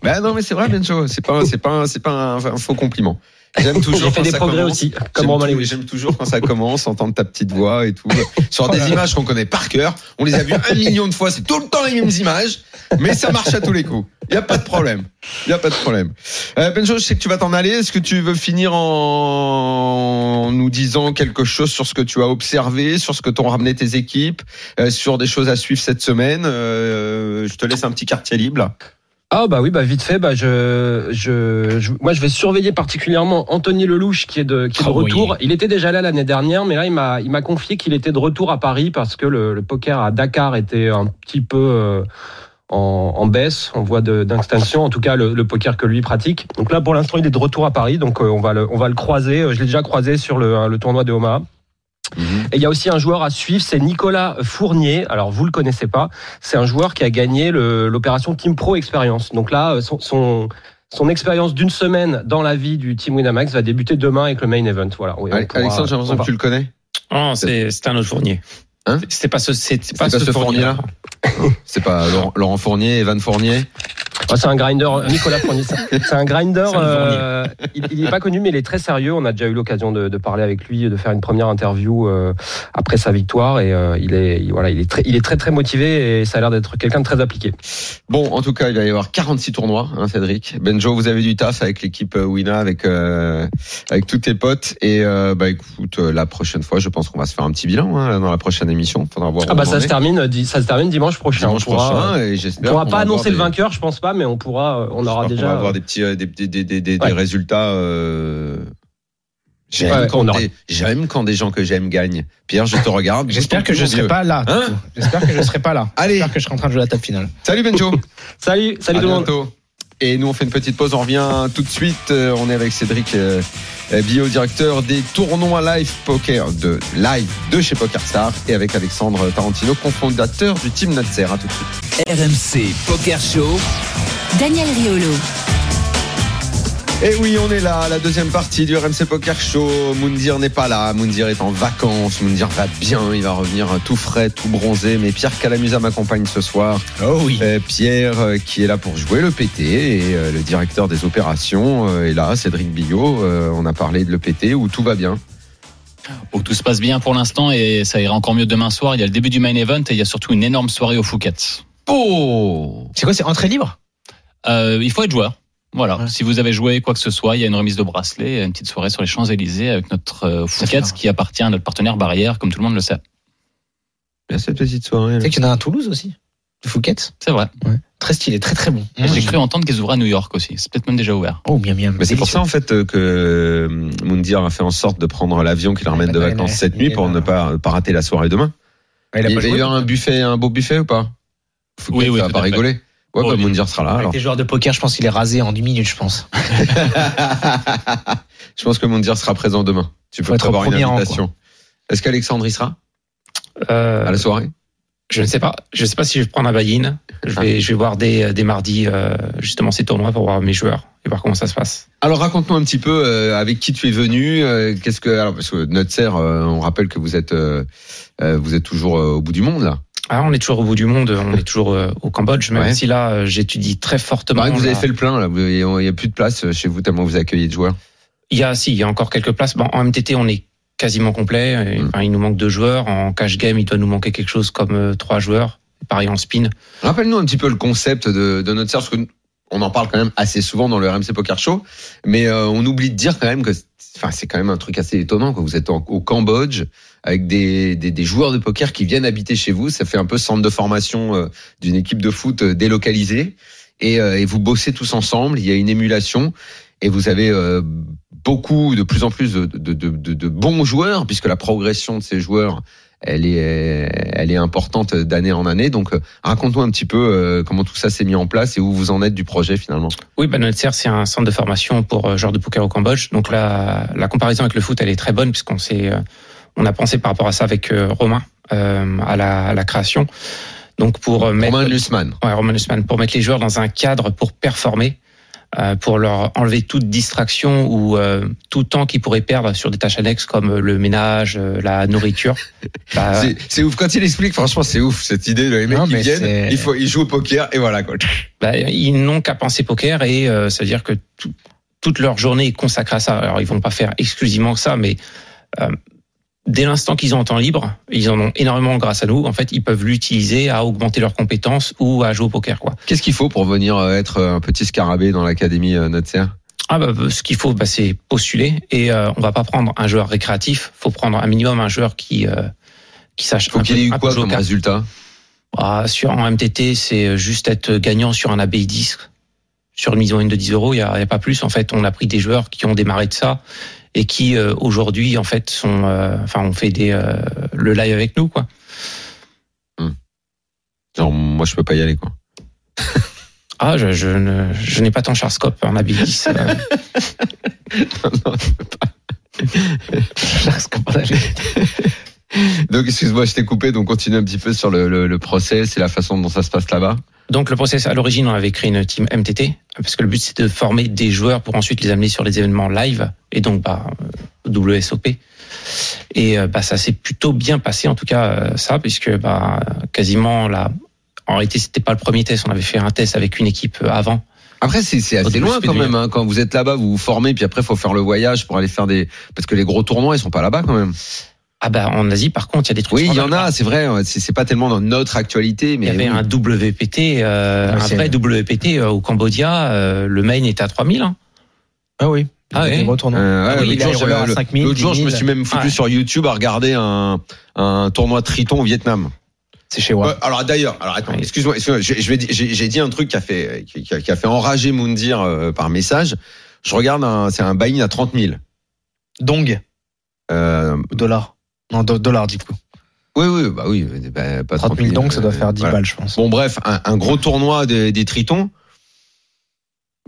ben non, mais c'est vrai, Benjo. C'est pas, pas, un- c'est pas un, un faux compliment. J'aime toujours J'ai fait quand des ça progrès commence. aussi, comme Romain Lewis. J'aime toujours quand ça commence, entendre ta petite voix et tout. Sur des images qu'on connaît par cœur. On les a vues un million de fois. C'est tout le temps les mêmes images. Mais ça marche à tous les coups. Il y a pas de problème. Il y a pas de problème. Euh, Benjo, je sais que tu vas t'en aller. Est-ce que tu veux finir en nous disant quelque chose sur ce que tu as observé, sur ce que t'ont ramené tes équipes, euh, sur des choses à suivre cette semaine? Euh, je te laisse un petit quartier libre. là. Ah bah oui, bah vite fait, bah je, je, je- moi je vais surveiller particulièrement Anthony Lelouch qui est de, qui est de Ah oui. retour. Il était déjà là l'année dernière, mais là il m'a, il m'a confié qu'il était de retour à Paris parce que le, le poker à Dakar était un petit peu euh, en, en baisse, en voie de- d'extinction. En tout cas, le, le poker que lui pratique. Donc là, pour l'instant, il est de retour à Paris, donc euh, on va le, on va le croiser. Euh, Je l'ai déjà croisé sur le, le tournoi de Omaha. Et il y a aussi un joueur à suivre, c'est Nicolas Fournier. Alors vous le connaissez pas, c'est un joueur qui a gagné l'opération Team Pro Experience. Donc là, euh, son, son, son expérience d'une semaine dans la vie du Team Winamax va débuter demain avec le main event. Voilà. Oui, pourra- Alexandre, j'ai l'impression que tu le connais. Oh, c'est c'est un autre Fournier. Hein? C'est pas ce, c'est c'est pas, pas ce, ce Fournier-là? C'est pas Laurent, Laurent Fournier, Evan Fournier? Ah, c'est un grinder, Nicolas Fournier. C'est un grinder. Euh, il, il est pas connu, mais il est très sérieux. On a déjà eu l'occasion de, de parler avec lui, de faire une première interview euh, après sa victoire, et euh, il est, il- voilà, il est très, il est très très motivé et ça a l'air d'être quelqu'un de très appliqué. Bon, en tout cas, il va y avoir 46 tournois, hein, Cédric. Benjo, vous avez du taf avec l'équipe Wina, avec avec tous tes potes. Et bah écoute, la prochaine fois, je pense qu'on va se faire un petit bilan hein, dans la prochaine émission. Faudra voir. Ah bah ça se termine, ça se termine dimanche prochain. dimanche on pourra, prochain. Et on j'espère. pourra pas annoncer le vainqueur, je pense pas, mais on pourra, on aura déjà. va avoir des petits, euh, des, des, des, des, des- des Ouais. résultats. Euh... J'aime Ouais, quand, j'aime quand des gens que j'aime gagnent. Pierre, je te regarde. J'espère que je Mon serai pas là. Hein. J'espère que je serai pas là. Allez, J'espère que je serai en train de jouer la table finale. salut Benjo. Salut, salut à tout le monde. Et nous, on fait une petite pause. On revient tout de suite. Euh, On est avec Cédric euh, Bio, directeur des tournois live poker de live de chez PokerStar, et avec Alexandre Tarantino, cofondateur du team Natser. À tout de suite. RMC Poker Show. Daniel Riolo. Et oui, on est là, la deuxième partie du RMC Poker Show. Moundir n'est pas là. Moundir est en vacances. Moundir va bien. Il va revenir tout frais, tout bronzé. Mais Pierre Calamusa m'accompagne ce soir. Oh oui. Euh, Pierre euh, qui est là pour jouer le PT et euh, le directeur des opérations euh, est là, Cédric Billot. On a parlé de l'EPT où tout va bien. Où tout se passe bien pour l'instant et ça ira encore mieux demain soir. Il y a le début du main event et il y a surtout une énorme soirée au Fouquet. Oh C'est quoi, c'est entrée libre? Euh, il faut être joueur. Voilà. Ouais. Si vous avez joué quoi que ce soit, il y a une remise de bracelet, une petite soirée sur les Champs-Élysées avec notre euh, qui appartient à notre partenaire Barrière, comme tout le monde le sait. Bien cette petite soirée. Tu sais qu'il y en a un à Toulouse aussi. De Fouquet. C'est vrai. Très stylé, très très bon. J'ai cru entendre qu'ils ouvraient à New York aussi. C'est peut-être même déjà ouvert. Oh, bien, bien. Mais c'est pour ça en fait euh, que euh, Moundir a fait en sorte de prendre l'avion qui le ramène de vacances cette il nuit pour là. ne pas, pas rater la soirée demain. Il Il a y pas a joué. eu un buffet, un beau buffet ou pas? Fouquet, Oui, oui, ça va tout pas rigoler. Ouais, bah. Moundir sera là Avec alors. des joueurs de poker, je pense qu'il est rasé en 10 minutes, je pense. Je pense que Moundir sera présent demain. Tu peux prévoir une invitation. Est-ce qu'Alexandre y sera? Euh, à la soirée? je ne sais pas. Je ne sais pas si je vais prendre un buy-in. Je vais, je vais voir des, des mardis, euh, justement, ces tournois pour voir mes joueurs et voir comment ça se passe. Alors raconte-nous un petit peu euh, avec qui tu es venu. euh, Qu'est-ce que alors parce que Nutser, euh, on rappelle que vous êtes euh, euh, vous êtes toujours euh, au bout du monde là. Ah, on est toujours au bout du monde. On est toujours euh, au Cambodge, même Ouais. si là, euh, j'étudie très fortement. Vous avez fait le plein là. Il y a plus de place chez vous tellement vous accueillez de joueurs. Il y a, si, il y a encore quelques places. Bon, en MTT, on est quasiment complet. Et, Mm. enfin, il nous manque deux joueurs. En cash game, il doit nous manquer quelque chose comme euh, trois joueurs. Pareil en spin. Rappelle-nous un petit peu le concept de, de Nutser parce que on en parle quand même assez souvent dans le RMC Poker Show, mais euh, on oublie de dire quand même que enfin c'est quand même un truc assez étonnant que vous êtes au Cambodge avec des, des, des joueurs de poker qui viennent habiter chez vous. Ça fait un peu centre de formation euh, d'une équipe de foot euh, délocalisée. et, euh, et vous bossez tous ensemble. Il y a une émulation et vous avez euh, beaucoup, de plus en plus de, de, de- de bons joueurs puisque la progression de ces joueurs, elle est, elle est importante d'année en année. Donc, euh, raconte-nous un petit peu euh, comment tout ça s'est mis en place et où vous en êtes du projet finalement. Oui, bah, notre CERF, c'est un centre de formation pour euh, joueurs de poker au Cambodge. Donc la, la comparaison avec le foot, elle est très bonne puisqu'on s'est, on a pensé par rapport à ça avec Romain euh, à, la, à la création. Donc pour mettre Romain Lussmann. Ouais, Roman Lussmann, pour mettre les joueurs dans un cadre pour performer, pour leur enlever toute distraction ou euh, tout temps qu'ils pourraient perdre sur des tâches annexes comme euh, le ménage, euh, la nourriture. Bah, C'est- ouf quand il explique. Franchement, c'est ouf cette idée. Les mecs Non, qui viennent, il faut, ils jouent au poker et voilà quoi. bah, ils n'ont qu'à penser poker et euh, c'est-à-dire que tout- toute leur journée est consacrée à ça. Alors ils vont pas faire exclusivement ça, mais euh, dès l'instant qu'ils ont un temps libre, ils en ont énormément grâce à nous. En fait, ils peuvent l'utiliser à augmenter leurs compétences ou à jouer au poker, quoi. Qu'est-ce qu'il faut pour venir euh, être un petit scarabée dans l'académie euh, Notser Ah bah, ce qu'il faut, bah, c'est postuler et euh, on va pas prendre un joueur récréatif. Faut prendre un minimum un joueur qui euh, qui sache. Faut qu'il ait eu quoi comme résultat? Ah, sur en MTT, c'est juste être gagnant sur un ABI 10 sur une mise en ligne de 10 euros. Il y a, il y a pas plus. En fait, on a pris des joueurs qui ont démarré de ça et qui euh, aujourd'hui, en fait, sont. euh, enfin, on fait des euh, le live avec nous, quoi. Genre moi je peux pas y aller quoi. Ah, je, je ne, je n'ai pas tant Charscope en ABI 10. euh. Donc excuse-moi, je t'ai coupé. Donc continue un petit peu sur le, le, le process et la façon dont ça se passe là-bas. Donc le process à l'origine, on avait créé une team MTT parce que le but c'était de former des joueurs pour ensuite les amener sur les événements live et donc bah WSOP. Et euh, bah ça s'est plutôt bien passé en tout cas euh, ça puisque bah quasiment là en réalité c'était pas le premier test, on avait fait un test avec une équipe euh, avant. Après c'est c'est assez loin quand même. Hein. Quand vous êtes là-bas, vous vous formez, puis après faut faire le voyage pour aller faire des parce que les gros tournois ils sont pas là-bas quand même. Ah bah en Asie par contre, il y a des trucs Oui, il y en a, c'est vrai. ouais, C'est c'est pas tellement dans notre actualité, Il mais y avait oui. un WPT, euh, Ouais, un vrai WPT euh, au Cambodgia. euh, le main était à 3000. Hein. Ah oui. Ah. Euh, ouais, Ah oui, l'autre il a jour, roller à je- 5000, l'autre jour, je me 10 000. suis même foutu Ouais. sur YouTube à regarder un, un tournoi Triton au Vietnam. C'est chez Wa. Ouais, alors d'ailleurs, alors attends, Oui. excuse-moi, di- j'ai j'ai dit un truc qui a fait qui a, qui a fait enrager Moundir euh, par message. Je regarde un, c'est un buy-in à 30 000. Dong. Euh, Dollars. Non, do- dollars du coup. oui, oui, bah oui, bah, pas 30 000 donc ça doit euh, faire 10 voilà. balles, je pense. Bon, bref, un, un gros tournoi des, des Tritons.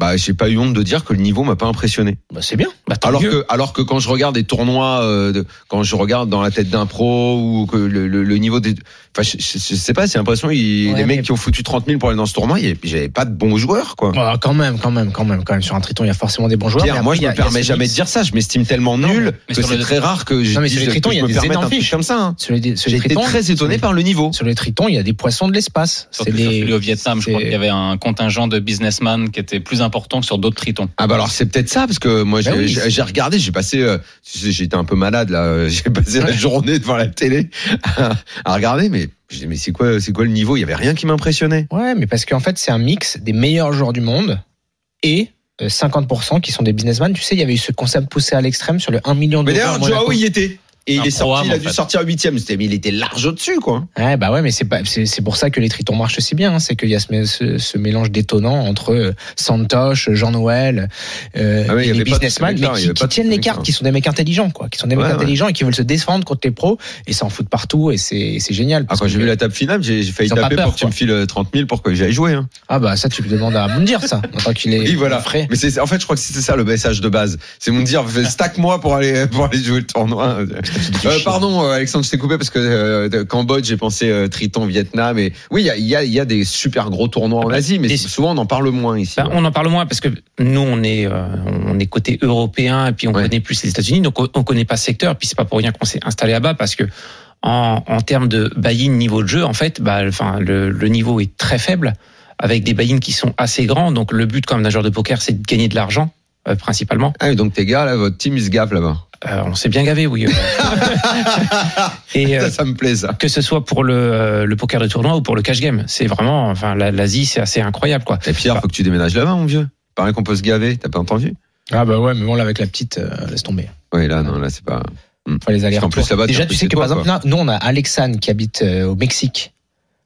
Bah, j'ai pas eu honte de dire que le niveau m'a pas impressionné. Bah, c'est bien. Bah, Alors mieux. que, alors que quand je regarde des tournois, euh, de, quand je regarde dans la tête d'un pro ou que le, le, le niveau des, enfin, je, je, je sais pas, j'ai l'impression il- Ouais, les mecs qui ont foutu 30 000 pour aller dans ce tournoi, j'avais pas de bons joueurs, quoi. Bah, quand même, quand même, quand même, quand même. Sur un triton, il y a forcément des bons joueurs. Pierre, mais moi, je a- me permets jamais de dire ça. Je m'estime tellement Non, nul mais que c'est très rare que je Non, mais sur les Tritons, il y a me des énormes fiches. comme ça. hein. Sur les, sur J'ai les été tritons, très étonné par le niveau. Sur les tritons, il y a des poissons de l'espace. C'est sur les. celui au Vietnam, je crois c'est- qu'il y avait un contingent de businessmen qui était plus important que sur d'autres tritons. Ah bah alors c'est peut-être ça parce que moi j'ai oui. j'ai- regardé, j'ai passé, euh, j'étais un peu malade là, euh, j'ai passé la journée devant la télé à, à regarder, mais je dis, mais c'est quoi, c'est quoi le niveau? Il y avait rien qui m'impressionnait. Ouais, mais parce qu'en fait, c'est un mix des meilleurs joueurs du monde et euh, 50% qui sont des businessmen. Tu sais, il y avait eu ce concept poussé à l'extrême sur le 1 million Mais d'euros. à d'ailleurs. Joao y était. Et il est sorti, il a en dû sortir huitième. C'était, mais il était large au-dessus, quoi. Ouais, bah ouais, mais c'est pas, c'est, c'est pour ça que les tritons marchent si bien. hein. C'est qu'il y a ce, ce, ce mélange détonnant entre euh, Santosh, Jean-Noël, euh, Ah ouais, et les businessmen, mais qui, tiennent les cartes, qui sont des mecs intelligents, quoi, qui sont des mecs Ouais, intelligents et qui veulent se défendre contre les pros et s'en foutent partout et c'est, c'est génial. Ah, parce quand que- j'ai vu la table finale, j'ai j'ai failli taper peur, pour que tu me files euh, 30 000 pour que j'aille jouer. Hein. Ah bah ça, tu peux demander à Moundir ça. Tant qu'il est Oui, voilà. frais. Mais c'est, en fait, je crois que c'était ça le message de base. C'est mon dire, stack moi pour aller, pour aller jouer le tournoi. Euh, pardon, euh, Alexandre, je t'ai coupé parce que euh, Cambodge, j'ai pensé euh, Triton, Vietnam. Et oui, il y a, y, a, y a des super gros tournois en Asie, mais souvent on en parle moins ici. Ouais. on en parle moins parce que nous on est euh, on est côté européen et puis on Ouais. connaît plus les États-Unis donc on, on connaît pas ce secteur et puis c'est pas pour rien qu'on s'est installé là-bas parce que en, en termes de buy-in niveau de jeu en fait bah enfin le, le niveau est très faible avec des buy-in qui sont assez grands donc le but comme d'un joueur de poker c'est de gagner de l'argent euh, principalement Ah oui, donc tes gars, là, votre team, ils se gavent là-bas. Euh, on s'est bien gavé oui et euh, Ça, ça me plaît, ça. que ce soit pour le, euh, le poker de tournoi ou pour le cash game c'est vraiment enfin la- l'Asie c'est assez incroyable quoi Et Pierre, faut que tu déménages là-bas, mon vieux. Pareil qu'on peut se gaver, t'as pas entendu? Ah bah ouais, mais bon là avec la petite, euh, laisse tomber. Oui, là, non, là, c'est pas. Faut les aller Parce qu'en plus, là-bas, Déjà, tu sais que par exemple, là, nous on a Alexandre qui habite euh, au Mexique.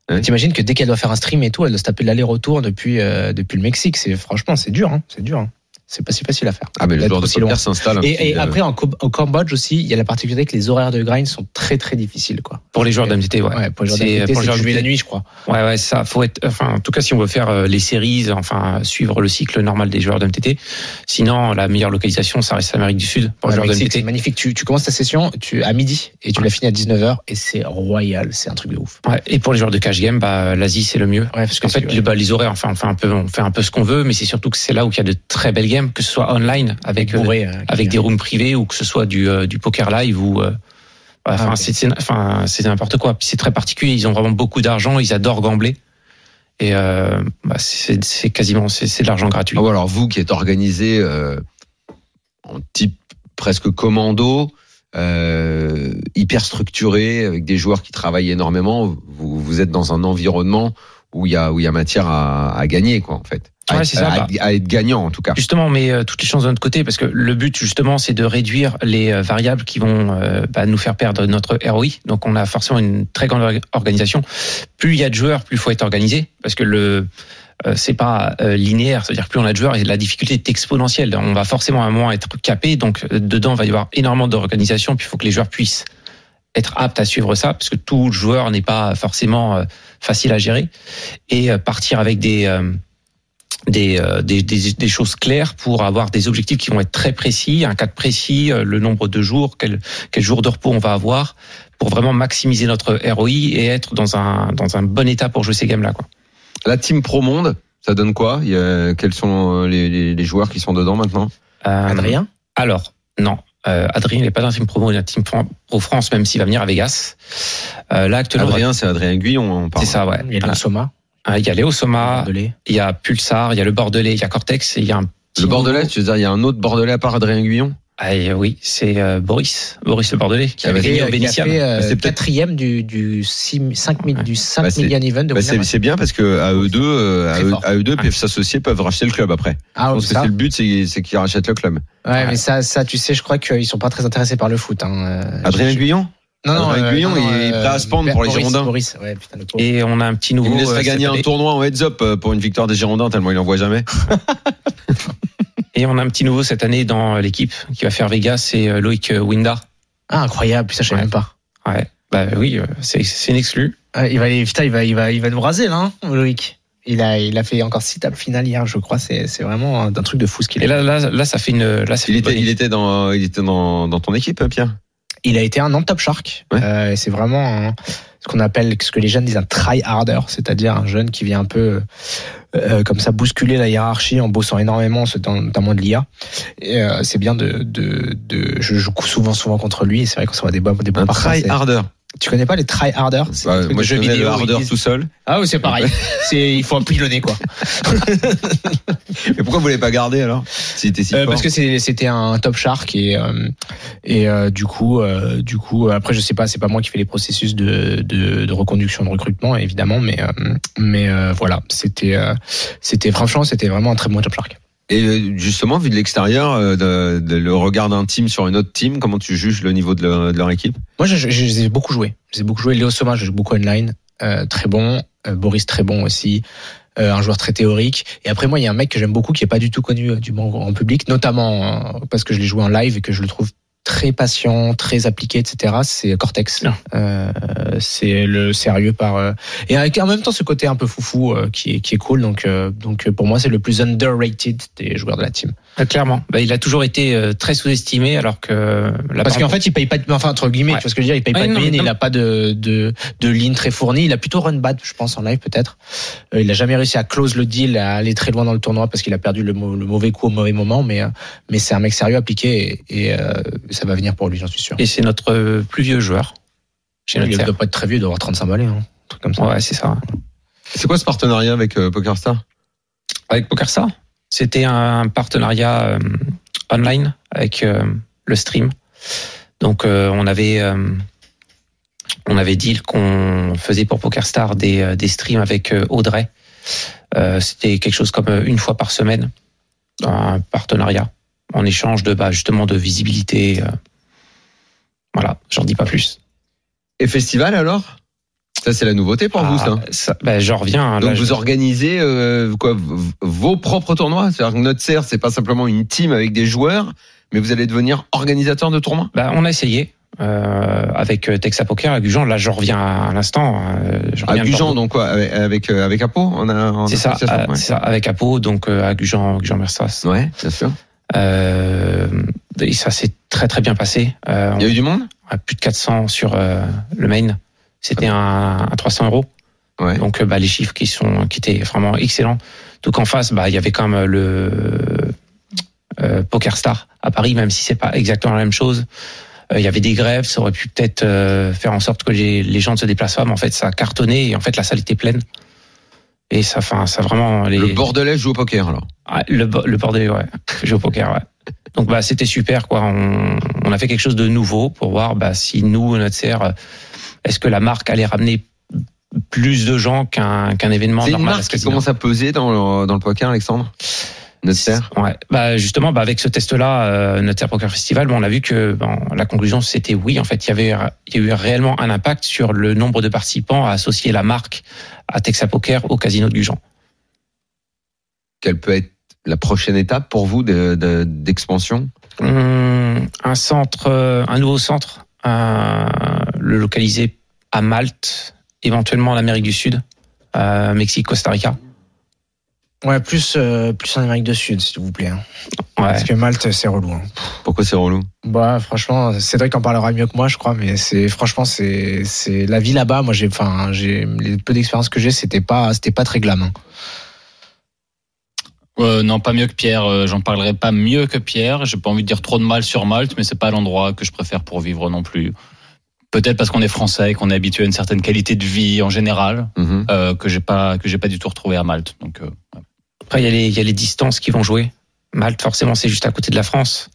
Ouais. T'imagines que dès qu'elle doit faire un stream et tout, elle doit se taper de l'aller-retour depuis euh, depuis le Mexique. C'est franchement, c'est dur, hein, c'est dur. hein. C'est pas si facile à faire. Ah, mais le joueur de poker s'installe. Et, euh, après, en, Cambodge aussi, il y a la particularité que les horaires de grind sont très très difficiles, quoi. Pour les joueurs d'MTT, ouais. Ouais, pour les joueurs d'MTT, c'est jouer la d'MTT. nuit, je crois. Ouais, ouais, ça faut être. Enfin, en tout cas, si on veut faire euh, les séries, enfin suivre le cycle normal des joueurs d'MTT. Sinon, la meilleure localisation, ça reste l'Amérique du Sud pour Ouais, les joueurs Mexique, c'est d'MTT. magnifique. Tu, tu commences ta session tu, à midi et tu la finis à 19h et c'est royal. C'est un truc de ouf. Ouais, et pour les joueurs de cash game, bah, l'Asie c'est le mieux. Parce En fait, bah, les horaires, enfin, on fait un peu, on fait un peu ce qu'on veut, mais c'est surtout que c'est là où il y a de très belles games, que ce soit online avec Bourré, euh, avec qui- des rooms privés ou que ce soit du euh, du poker live ou euh, bah, enfin Ah, c'est c'est- enfin c'est n'importe quoi. C'est très particulier. Ils ont vraiment beaucoup d'argent. Ils adorent gambler. Et euh, bah, c'est quasiment c'est c'est de l'argent gratuit. Ah alors vous qui êtes organisé euh, en type presque commando, euh, hyper structuré, avec des joueurs qui travaillent énormément, vous, vous êtes dans un environnement où il y a où il y a matière à, à gagner quoi en fait. À, Ouais, être- ça, à être- à être gagnant en tout cas. Justement, on met euh, toutes les chances de notre côté parce que le but justement, c'est de réduire les euh, variables qui vont euh, bah, nous faire perdre notre ROI. Donc, on a forcément une très grande orga- organisation. Plus il y a de joueurs, plus il faut être organisé parce que le euh, c'est pas euh, linéaire, c'est-à-dire plus on a de joueurs et la difficulté est exponentielle. On va forcément à un moment être capé, donc euh, dedans il va y avoir énormément d'organisation. Puis il faut que les joueurs puissent être aptes à suivre ça, parce que tout joueur n'est pas forcément euh, facile à gérer, et euh, partir avec des euh, des, euh, des, des, des choses claires pour avoir des objectifs qui vont être très précis, un cadre précis, euh, le nombre de jours, quel, quel jour de repos on va avoir, pour vraiment maximiser notre ROI et être dans un, dans un bon état pour jouer ces games-là. Quoi. La team Pro Monde, ça donne quoi? Il y a- Quels sont les, les, les joueurs qui sont dedans maintenant? Euh, Adrien? Alors, non. Euh, Adrien, il n'est pas dans la team promo, il est dans la team Pro France, même s'il va venir à Vegas. Euh, là, actuellement, Adrien, c'est Adrien Guillon, on parle. c'est ça, ouais. Il y a le Soma, Il y a Léo Soma, il y a Pulsar, il y a le Bordelais, il y a Cortex, et il y a un petit Le Bordelais, nouveau- tu veux dire, il y a un autre Bordelais à part Adrien Guillon Ah, oui, c'est euh, Boris, Boris le Bordelais, qui Ah, avait gagné au fait euh, C'est quatrième du, du, 6, 5, Ouais. du 5 Bah, c'est- million event de Bah, c'est bien parce que à eux deux, euh, à eux, fort. à eux deux, PF Associés peuvent racheter le club après. Ah, pense que c'est le but, c'est qu'ils rachètent le club. Ouais, mais ça, ça, tu sais, je crois qu'ils sont pas très intéressés par le foot. Hein. euh, Adrien Guillon Non, non, euh, non, non, il est euh, prêt à se pendre pour les Boris, Girondins. Boris, ouais, putain, le pauvre. Et on a un petit nouveau. Il me laisserait euh, gagner un tournoi en heads up euh, pour une victoire des Girondins tellement il en voit jamais. Et on a un petit nouveau cette année dans l'équipe qui va faire Vegas, c'est euh, Loïc euh, Winda. Ah, incroyable, putain, je savais Ouais. même pas. Ouais. Bah oui, euh, c'est une exclue. Il va, aller- putain, il va, il va, il va nous raser là, hein, Loïc. Il a, il a fait encore six tables finales hier, je crois. C'est, vraiment un, un truc de fou ce qu'il Et a. là, là, là, ça fait une. Là, ça fait Il une était, bonne il était dans, il était dans, dans ton équipe, Pierre? Il a été un an top shark. Ouais. Euh, c'est vraiment un- ce qu'on appelle, ce que les jeunes disent un try harder, c'est-à-dire un jeune qui vient un peu euh, comme ça bousculer la hiérarchie en bossant énormément, notamment de l'IA. Et euh, c'est bien de, de, de, je joue souvent, souvent contre lui. Et c'est vrai qu'on se voit des bons, des bons Un try harder. Tu connais pas les try harder? Bah, moi, je connais le vidéo ils harder disent- tout seul. Ah oui, c'est pareil. c'est, il faut un pilonner quoi. Mais pourquoi vous l'avez pas gardé alors était si Euh, parce que c'était un top shark et euh, et euh, du coup euh, du coup après je sais pas c'est pas moi qui fais les processus de de, de reconduction de recrutement évidemment mais euh, mais euh, voilà c'était euh, c'était franchement c'était vraiment un très bon top shark. Et euh, justement, vu de l'extérieur, euh, de, de le regard d'un team sur une autre team, comment tu juges le niveau de leur, équipe? Moi je, beaucoup joué. Je les ai beaucoup joué. Léo Soma je joue beaucoup online euh, très bon. Euh, Boris très bon aussi. Euh, un joueur très théorique. Et après moi il y a un mec que j'aime beaucoup qui est pas du tout connu euh, du monde en public, notamment parce que je l'ai joué en live et que je le trouve très patient, très appliqué, etc. C'est Cortex. Euh, c'est le sérieux par euh, et avec en même temps ce côté un peu foufou euh, qui est qui est cool. Donc euh, donc pour moi c'est le plus underrated des joueurs de la team. Euh, clairement. Bah, il a toujours été euh, très sous-estimé, alors que. euh, là, Parce par qu'en fait, il paye pas de, enfin, entre guillemets, Ouais. tu vois ce que je veux dire, il paye Ouais, pas de non, mine, non. il a pas de, de, de ligne très fournie, il a plutôt run bad, je pense, en live, peut-être. Euh, il a jamais réussi à close le deal, à aller très loin dans le tournoi parce qu'il a perdu le, le mauvais coup au mauvais moment, mais, euh, mais c'est un mec sérieux appliqué et, et, euh, ça va venir pour lui, j'en suis sûr. Et c'est notre euh, plus vieux joueur. Chez il ne doit pas être très vieux, il doit avoir 35 balais, hein, un truc comme ça. Ouais, c'est ça. C'est quoi ce partenariat avec euh, PokerStar? Avec PokerStar, c'était un partenariat euh, online avec euh, le stream. Donc euh, on avait euh, on avait dit qu'on faisait pour PokerStar des, des streams avec Audrey. Euh, C'était quelque chose comme une fois par semaine, un partenariat en échange de bah, justement de visibilité. euh. Voilà, j'en dis pas plus. Et festival alors? Ça, c'est la nouveauté pour vous, Ah, ça. ça bah, J'en reviens. hein, Donc là, vous je- organisez euh, quoi vos propres tournois? C'est-à-dire que notre serre, c'est pas simplement une team avec des joueurs, mais vous allez devenir organisateur de tournois? bah, on a essayé euh, avec Texas Poker à Gujan. Là, je reviens à l'instant. euh, À Gujan, donc quoi Avec avec, euh, avec Apo, on a. en C'est ça, ouais. ça, avec Apo, donc à Gujan, Gujan Mersas. Ouais, bien sûr. Euh, et ça s'est très très bien passé. Euh, Il y a eu du monde? plus de 400 sur euh, le main. C'était un, un 300 euros. Ouais. Donc bah, les chiffres qui sont qui étaient vraiment excellents. Donc en face, bah il y avait quand même le euh, Poker Star à Paris, même si c'est pas exactement la même chose. Euh, Il y avait des grèves, ça aurait pu peut-être euh, faire en sorte que les, les gens ne se déplacent pas, mais en fait ça a cartonné et en fait la salle était pleine. Et ça, enfin, ça vraiment les. Le Bordelais joue au poker alors. Le, le Bordelais, ouais. Joue au poker, ouais. Donc bah c'était super quoi. On, on a fait quelque chose de nouveau pour voir bah, si nous notre serre, euh, est-ce que la marque allait ramener plus de gens qu'un qu'un événement C'est une normal marque qui commence à peser dans le, dans le poker, Alexandre Notre serre? Ouais. Bah justement, bah avec ce test-là, euh, notre Terre Poker Festival, bon, on a vu que la conclusion c'était oui. En fait, il y avait il y a eu réellement un impact sur le nombre de participants à associer la marque à Texas Poker au casino de Gujan. Quelle peut être la prochaine étape pour vous de- de- d'expansion? Hum, un centre, euh, un nouveau centre, euh, le localiser à Malte, éventuellement en Amérique du Sud, euh, Mexique, Costa Rica. Ouais, plus, euh, plus en Amérique du Sud, s'il vous plaît. hein. Ouais. Parce que Malte, c'est relou. hein. Pourquoi c'est relou? Bah, franchement, Cédric en parlera mieux que moi, je crois, mais c'est, franchement, c'est, c'est la vie là-bas. Moi, j'ai, enfin, j'ai, les peu d'expérience que j'ai, c'était pas, c'était pas très glam. hein. Euh, non, pas mieux que Pierre. Euh, J'en parlerai pas mieux que Pierre. J'ai pas envie de dire trop de mal sur Malte, mais c'est pas l'endroit que je préfère pour vivre non plus. Peut-être parce qu'on est français et qu'on est habitué à une certaine qualité de vie en général Mhm. euh, que j'ai pas que j'ai pas du tout retrouvé à Malte. Donc euh, ouais. Après, il y, y a les distances qui vont jouer. Malte, forcément, c'est juste à côté de la France.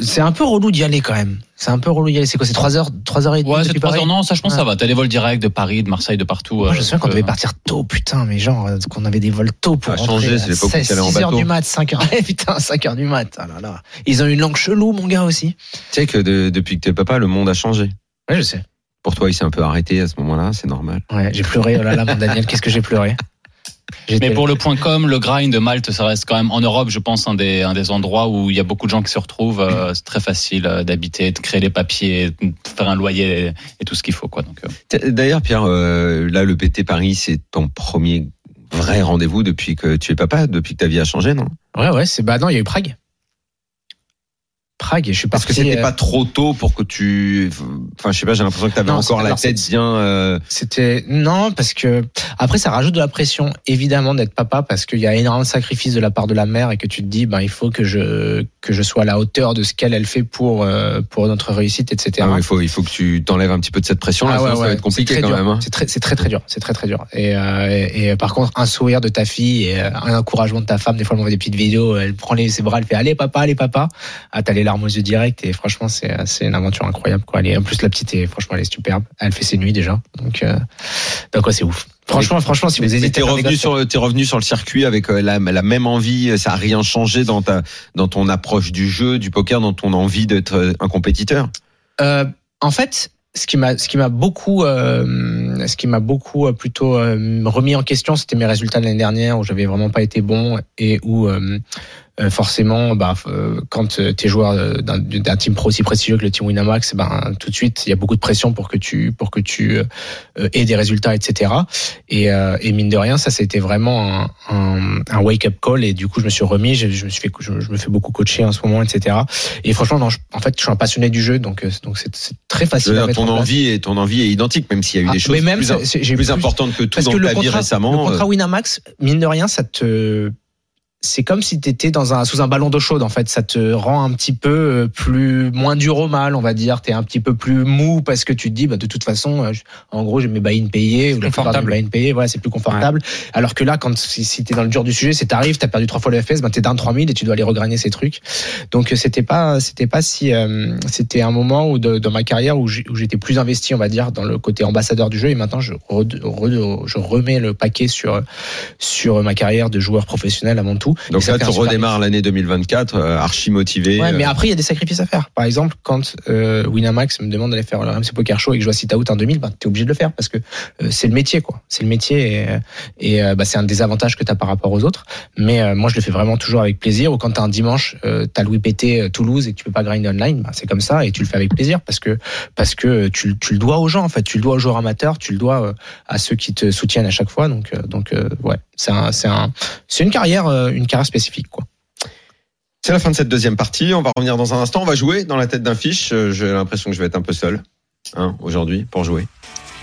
C'est un peu relou d'y aller quand même. C'est un peu relou d'y aller. C'est quoi C'est 3 heures, 3 heures et demie ouais, c'est depuis trois Paris heures. Non, ça je pense Ouais. ça va. T'as les vols directs de Paris, de Marseille, de partout. Moi, euh, je me souviens qu'on euh, devait partir tôt, putain, mais genre, euh, qu'on avait des vols tôt pour Ça a rentrer changé, à c'est l'époque où 16, t'allais en 6 heures bateau. du mat, 5 heures. Eh, putain, 5 heures du mat. Ah là là. Ils ont une langue chelou, mon gars, aussi. Tu sais que de- depuis que t'es papa, le monde a changé. Ouais, je sais. Pour toi, il s'est un peu arrêté à ce moment-là, c'est normal. Ouais, j'ai pleuré. Oh là là, mon Daniel, qu'est-ce que j'ai pleuré. Mais pour le point com, le grind de Malte, ça reste quand même en Europe, je pense, un des, un des endroits où il y a beaucoup de gens qui se retrouvent. Euh, c'est très facile euh, d'habiter, de créer les papiers, de faire un loyer et tout ce qu'il faut. Quoi. Donc, euh, D'ailleurs, Pierre, euh, là, le PT Paris, c'est ton premier vrai rendez-vous depuis que tu es papa, depuis que ta vie a changé, non? Ouais, ouais, c'est bah non, il y a eu Prague. Prague, et je suis Parce parti. que c'était euh, pas trop tôt pour que tu. Enfin, je sais pas, j'ai l'impression que tu avais Non, encore la tête bien. euh, C'était non parce que après ça rajoute de la pression évidemment d'être papa parce qu'il y a énormément de sacrifices de la part de la mère et que tu te dis ben il faut que je que je sois à la hauteur de ce qu'elle elle fait pour euh, pour notre réussite etc. ah il faut, il faut que tu t'enlèves un petit peu de cette pression. là Ah ouais, ça va être compliqué quand dur. même. hein. C'est très, c'est très très dur. C'est très très dur. Et, euh, et, et par contre, un sourire de ta fille et un encouragement de ta femme. Des fois, elle m'envoie des petites vidéos. Elle prend les, ses bras, elle fait allez papa, allez papa. Ah, t'as les larmes aux yeux direct. Et franchement, c'est une aventure incroyable. Quoi. Elle est, en plus, la petite est franchement, elle est superbe. Elle fait ses nuits déjà. Donc, euh, donc ouais, c'est ouf. Franchement, franchement, si vous hésitez, t'es revenu sur t'es revenu sur le circuit avec euh, la, la même envie. Ça a rien changé dans ta dans ton approche du jeu, du poker, dans ton envie d'être euh, un compétiteur? Euh, en fait, ce qui m'a, ce qui m'a beaucoup, euh, ce qui m'a beaucoup plutôt euh, remis en question, c'était mes résultats de l'année dernière où j'avais vraiment pas été bon et où euh, forcément, bah, euh, quand tu es joueur euh, d'un, team pro aussi prestigieux que le team Winamax, ben tout de suite il y a beaucoup de pression pour que tu, pour que tu euh, aies des résultats, etc. Et, euh, et mine de rien, ça c'était vraiment un, un, un wake-up call et du coup je me suis remis, je, je me suis fait, je, je me fais beaucoup coacher en ce moment, etc. Et franchement, non, je- en fait, je suis un passionné du jeu, donc euh, donc c'est, très facile à mettre ton en envie et ton envie est identique, même s'il y a eu Ah, des choses mais même plus, plus plus- importantes que tout parce dans que ta vie contrat, récemment. le contrat euh, Winamax, mine de rien, ça te c'est comme si tu étais dans un sous un ballon d'eau chaude en fait. Ça te rend un petit peu euh, plus moins dur au mal on va dire. Tu es un petit peu plus mou parce que tu te dis bah, de toute façon euh, je- en gros j'ai mes buy-in payés ou la confortable. buy-in payés voilà c'est plus confortable. Alors que là quand si, si tu es dans le dur du sujet c'est t'arrives tu as perdu trois fois le FPS ben tu es down 3000 et tu dois aller regagner ces trucs. Donc euh, c'était pas c'était pas si euh, c'était un moment où de- dans ma carrière où j'étais plus investi on va dire dans le côté ambassadeur du jeu. Et maintenant je re- re- je remets le paquet sur sur ma carrière de joueur professionnel avant tout Donc ça là, tu redémarres l'année 2024, euh, archi motivé. Ouais, mais euh, après, il y a des sacrifices à faire. Par exemple, quand euh, Winamax me demande d'aller faire le RMC Poker Show et que je vois sit out en 2000, bah, tu es obligé de le faire parce que euh, c'est le métier, quoi. C'est le métier et, euh, et euh, bah, c'est un des avantages que tu as par rapport aux autres. Mais euh, moi, je le fais vraiment toujours avec plaisir. Ou quand tu un dimanche, euh, tu as Louis Pété Toulouse et que tu peux pas grinder online, bah, c'est comme ça et tu le fais avec plaisir parce que, parce que tu, tu le dois aux gens, en fait. Tu le dois aux joueurs amateurs, tu le dois euh, à ceux qui te soutiennent à chaque fois. Donc, euh, donc ouais, c'est un, c'est un, une carrière, une carrière spécifique, quoi. C'est la fin de cette deuxième partie. On va revenir dans un instant. On va jouer dans la tête d'un fiche. Euh, J'ai l'impression que je vais être un peu seul hein, aujourd'hui pour jouer.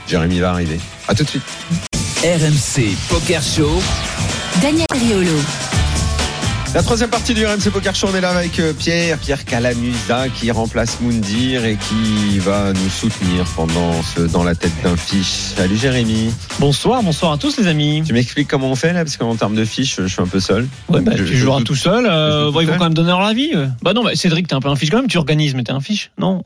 Jérémy va arriver. À tout de suite. RMC Poker Show. Daniel Riolo. La troisième partie du RMC Poker Show, on est là avec euh, Pierre, Pierre Calamusa qui remplace Moundir et qui va nous soutenir pendant ce dans la tête d'un fiche. Salut Jérémy. Bonsoir, bonsoir à tous les amis. Tu m'expliques comment on fait là parce qu'en termes de fiche, je suis un peu seul. Ouais, bah, Je- tu je joueras joue- tout seul. euh, je joue bon, tout il faut seul. quand même donner leur avis. Bah non, bah, Cédric, t'es un peu un fiche quand même. Tu organises, mais t'es un fiche, non?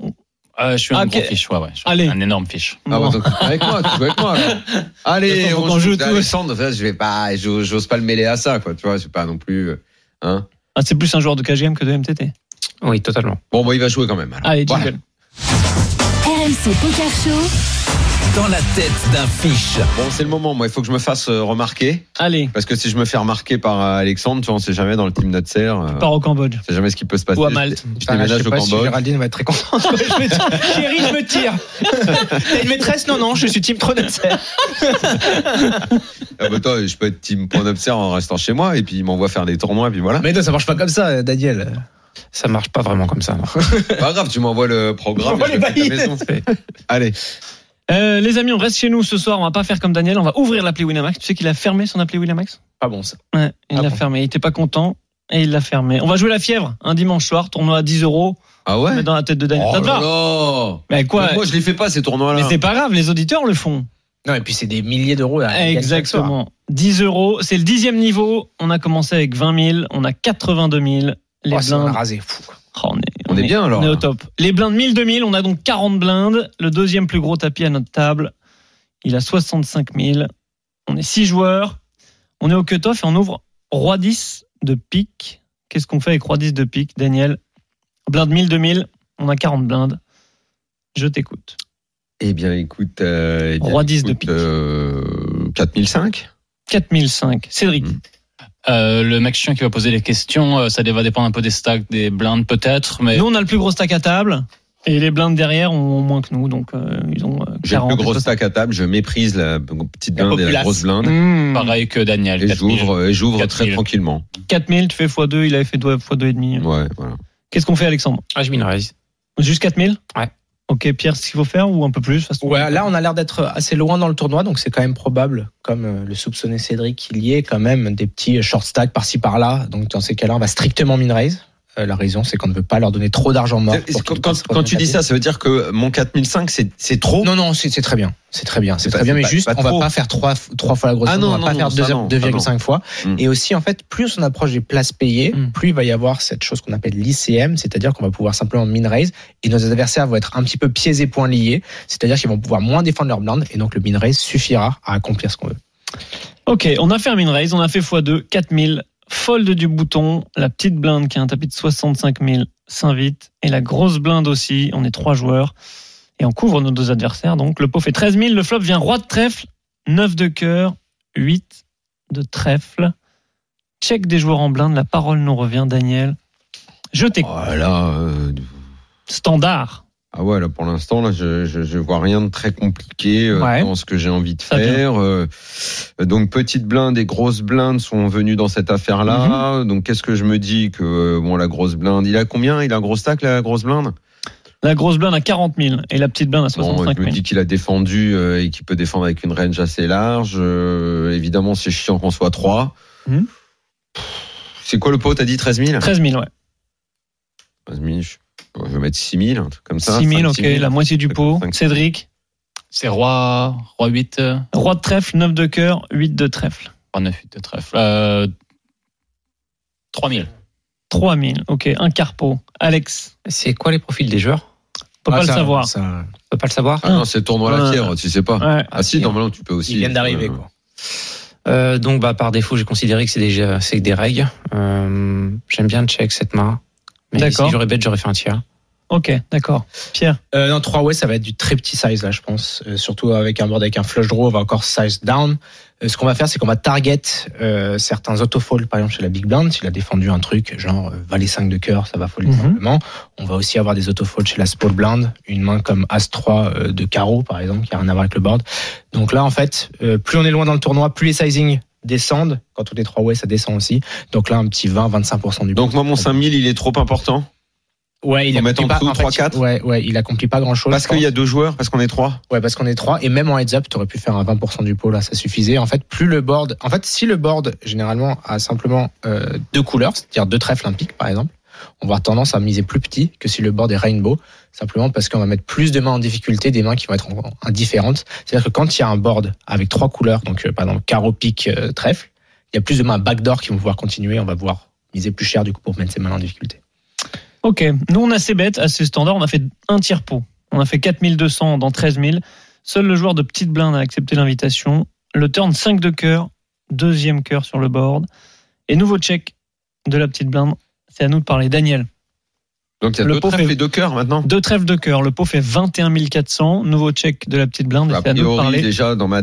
Euh, je suis un Ah, gros ok. fiche, ouais, ouais. Je suis Allez. Un énorme fiche. Ah bah, donc, avec moi, tu joues avec moi. alors. Allez, on qu'on joue. joue tous. Alexandre, je vais pas, j'ose j'ose pas le mêler à ça, quoi. Tu vois, c'est pas non plus, euh, hein. Ah, c'est plus un joueur de KGM que de MTT. Oui, totalement. Bon, bon, il va jouer quand même. alors. Allez, Voilà. jingle. RMC Poker Show. Dans la tête d'un fiche. Bon, c'est le moment. Moi, il faut que je me fasse euh, remarquer. Allez, Parce que si je me fais remarquer par euh, Alexandre, tu vois, on sait jamais dans le team Nutser. Euh, part au Cambodge. sait jamais ce qui peut se passer. Ou à Malte. Je je déménage sais au pas si Cambodge. Géraldine va être très contente. Je me tire. Chérie, je me tire. T'as une maîtresse Non, non, je suis team Tronetzer. Ah bah, toi, je peux être team d'observe en restant chez moi et puis il m'envoie faire des tournois et puis voilà. Mais non, ça marche pas comme ça, Daniel. Ça marche pas vraiment comme ça. non. Pas grave, tu m'envoies le programme. Je les la maison. Allez. Euh, les amis, on reste chez nous ce soir. On va pas faire comme Daniel. On va ouvrir l'appli Winamax. Tu sais qu'il a fermé son appli Winamax? Pas bon, ça. Ouais, il Ah l'a bon. fermé. Il était pas content et il l'a fermé. On va jouer la fièvre un dimanche soir. Tournoi à 10 euros. Ah ouais? Dans la tête de Daniel. Oh ça te là va? là Mais quoi? Mais Moi, je les fais pas ces tournois-là. Mais c'est pas grave. Les auditeurs le font. Non, et puis c'est des milliers d'euros. Exactement. 10 euros. C'est le dixième niveau. On a commencé avec 20 000. On a 82 000. Les Oh, ça, on a blindes. rasé. Fou. Oh, on, est, On est bien, alors, On est au top. Les blindes 1000, 2000. On a donc 40 blindes. Le deuxième plus gros tapis à notre table. Il a 65 000. On est 6 joueurs. On est au cut-off et on ouvre Roi 10 de pique. Qu'est-ce qu'on fait avec Roi 10 de pique, Daniel? Blinde 1000, 2000. On a 40 blindes. Je t'écoute. Eh bien, écoute. Euh, eh bien, Roi 10 de pique. Euh, 4005 4005. Cédric. Mm. Euh, le mec chien qui va poser les questions, euh, ça va dépendre un peu des stacks, des blindes peut-être, mais Nous, on a le plus gros stack à table. Et les blindes derrière ont moins que nous. Donc, euh, ils ont euh, J'ai le 40. plus gros stack à table. Je méprise la petite La blinde et la grosse blinde. Mmh. pareil que Daniel. Et 4000. j'ouvre, et j'ouvre 4000. très tranquillement. 4000, tu fais x2, il avait fait x2 et demi. Ouais, voilà. Qu'est-ce qu'on fait, Alexandre? Ah, je. Juste 4000 Ouais. Ok, Pierre, ce qu'il faut faire ou un peu plus Ouais, là, on a l'air d'être assez loin dans le tournoi, donc c'est quand même probable, comme euh, le soupçonnait Cédric, qu'il y ait quand même des petits short stacks par-ci par-là. Donc, dans ces cas-là, on va strictement min raise. Euh, la raison, c'est qu'on ne veut pas leur donner trop d'argent mort. Quand, tu dis ça, ça veut dire que mon 4005, c'est trop Non, non, c'est très bien. C'est très bien. C'est très pas- bien, mais pas- juste, pas on va pas faire trois, trois fois la grosse Ah somme, non, on va non, pas non, faire ça deux- non, 2,5 fois. Mm. Et aussi, en fait, plus on approche des places payées, Mm. plus il va y avoir cette chose qu'on appelle l'ICM, c'est-à-dire qu'on va pouvoir simplement min raise et nos adversaires vont être un petit peu pieds et poings liés, c'est-à-dire qu'ils vont pouvoir moins défendre leur blind et donc le min raise suffira à accomplir ce qu'on veut. Ok, on a fait un min raise, on a fait x2, 4000, fold du bouton, la petite blinde qui a un tapis de 65 000 s'invite, et la grosse blinde aussi, on est trois joueurs, et on couvre nos deux adversaires, donc le pot fait 13 000, le flop vient roi de trèfle, 9 de cœur, 8 de trèfle, check des joueurs en blinde, la parole nous revient, Daniel, je t'écoute, Oh là, euh, standard, ah ouais, là pour l'instant, là, je, je, je vois rien de très compliqué euh, Ouais. dans ce que j'ai envie de faire. euh, donc petite blinde et grosse blinde sont venues dans cette affaire-là. Mhm. Donc qu'est-ce que je me dis que euh, bon la grosse blinde, il a combien? Il a un gros stack la grosse blinde? La grosse blinde à 40 000, et la petite blinde à Bon, 65 je me 000. dis qu'il a défendu euh, et qu'il peut défendre avec une range assez large. Euh, évidemment, c'est chiant qu'on soit 3. Mhm. C'est quoi le pot? T'as dit 13 000 13 000, ouais. 13 000, je je vais mettre 6 000, un truc comme ça. 6 000, 5 ok, 000. la moitié du pot. Cinq. Cédric, c'est roi, roi 8, euh, roi de trèfle, 9 de cœur, 8 de trèfle. roi 9, 8 de trèfle. Euh, 3000. 3 000, ok, un quart pot. Alex, C'est quoi les profils des joueurs? On peut Ah, pas ça, le savoir. ça- On peut pas le savoir? Ah non, c'est tournoi la Ouais. fièvre, tu sais pas. Ouais. Ah si, normalement tu peux aussi. Ils viennent d'arriver, euh, quoi. Euh, donc, bah, par défaut, j'ai considéré que c'est des, c'est des règles. Euh, J'aime bien le check cette main. Mais D'accord. si j'aurais bête, j'aurais fait un tiers. Ok, d'accord. Pierre. Euh, non, 3 way, ça va être du très petit size là, je pense. Euh, surtout avec un board avec un flush draw, on va encore size down. Euh, ce qu'on va faire, c'est qu'on va target euh, certains autofolds, par exemple chez la Big Blind, s'il a défendu un truc, genre euh, valet 5 de cœur, ça va foller Mhm. simplement. On va aussi avoir des autofolds chez la Small Blind, une main comme As 3 euh, de carreau, par exemple, qui a rien à voir avec le board. Donc là, en fait, euh, plus on est loin dans le tournoi, plus les sizing descendent. Quand on est 3 way, ça descend aussi. Donc là, un petit 20-25% du Donc moi, mon 5000, il est trop important? Ouais, il accomplit pas- en fait, 3-4. Ouais, ouais, il accomplit pas grand chose. Parce qu'il y a deux joueurs, parce qu'on est trois? Ouais, parce qu'on est trois. Et même en heads up, tu aurais pu faire un 20% du pot, là, ça suffisait. En fait, plus le board. En fait, si le board, généralement, a simplement euh, deux couleurs, c'est-à-dire deux trèfles olympiques, par exemple, on va avoir tendance à miser plus petit que si le board est rainbow, simplement parce qu'on va mettre plus de mains en difficulté, des mains qui vont être en- indifférentes. C'est-à-dire que quand il y a un board avec trois couleurs, donc euh, par exemple carreau, pique, euh, trèfle, il y a plus de mains backdoor qui vont pouvoir continuer. On va pouvoir miser plus cher, du coup, pour mettre ces mains en difficulté. Ok, nous on a assez bêtes, assez standard, on a fait un tiers pot. On a fait 4200 dans 13 000. Seul le joueur de petite blinde a accepté l'invitation. Le turn 5 de cœur, deuxième cœur sur le board. Et nouveau check de la petite blinde, c'est à nous de parler. Daniel, Donc il y a Le deux pot trèfles fait- et deux cœurs maintenant. deux trèfles de cœur, le pot fait 21 400. Nouveau check de la petite blinde, A priori, déjà dans ma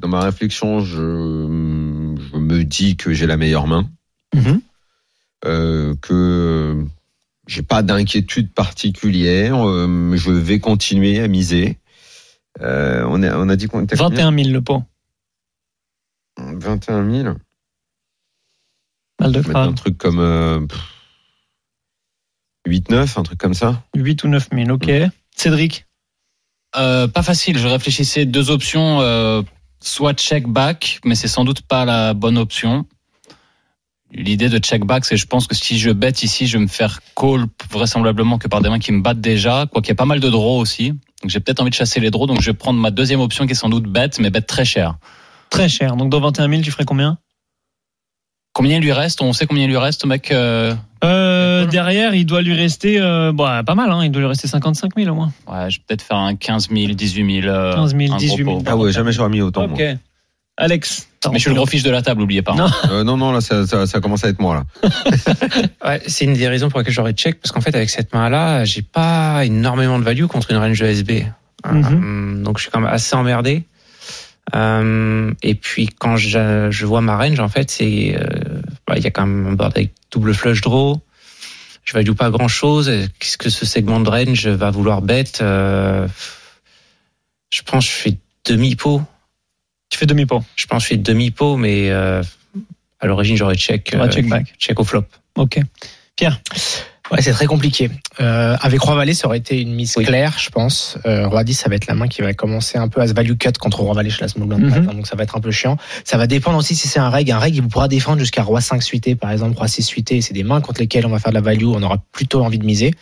dans ma réflexion, je, je me dis que j'ai la meilleure main, Mhm. euh, que j'ai pas d'inquiétude particulière. euh, je vais continuer à miser. Euh, on a on a dit qu'on était combien 21 000 le pot. 21 000. Mal de un truc comme euh, 8-9, un truc comme ça. 8 ou 9 000, ok. Cédric, Euh, pas facile. Je réfléchissais deux options, euh, soit check back, mais c'est sans doute pas la bonne option. L'idée de check back, c'est je pense que si je bête ici, je vais me faire call vraisemblablement que par des mains qui me battent déjà, quoi qu'il y a pas mal de draws aussi. Donc j'ai peut-être envie de chasser les draws, donc je vais prendre ma deuxième option qui est sans doute bête, mais bête très cher. très cher. Donc dans 21 000, tu ferais combien? Combien il lui reste? On sait combien il lui reste, mec euh, euh, Derrière, il doit lui rester euh, bah, pas mal, hein, il doit lui rester 55 000 au moins. Ouais, je vais peut-être faire un 15 000, 18 000. euh, 15 000, un gros 18 000. pot. Ah ouais, jamais j'aurais mis autant. Ok. moi. Alex. Mais je suis le gros fiche de la table, oubliez pas. hein. Non. Euh, non, non, là, ça, ça, ça commence à être moi là. Ouais, c'est une des raisons pour lesquelles j'aurais check parce qu'en fait avec cette main-là, j'ai pas énormément de value contre une range ESB. Euh, donc je suis quand même assez emmerdé. Euh, et puis quand je, je vois ma range, en fait, c'est il y a quand même un board avec double flush draw. Je value pas grand-chose. Qu'est-ce que ce segment de range va vouloir bet euh, Je pense que je fais demi pot. Tu fais demi-pot. Je pense que je fais demi pot, mais euh, à l'origine j'aurais check. Ouais, euh, check back. check au flop. Ok. Pierre. Ouais, c'est très compliqué. Euh, avec Roi Valet, ça aurait été une mise claire, je pense. Euh, Roi 10, ça va être la main qui va commencer un peu à se value cut contre Roi Valet chez la Small Blind, Mhm. donc ça va être un peu chiant. Ça va dépendre aussi si c'est un reg. Un reg, il pourra défendre jusqu'à Roi 5 suité, par exemple, Roi 6 suité. C'est des mains contre lesquelles on va faire de la value, on aura plutôt envie de miser.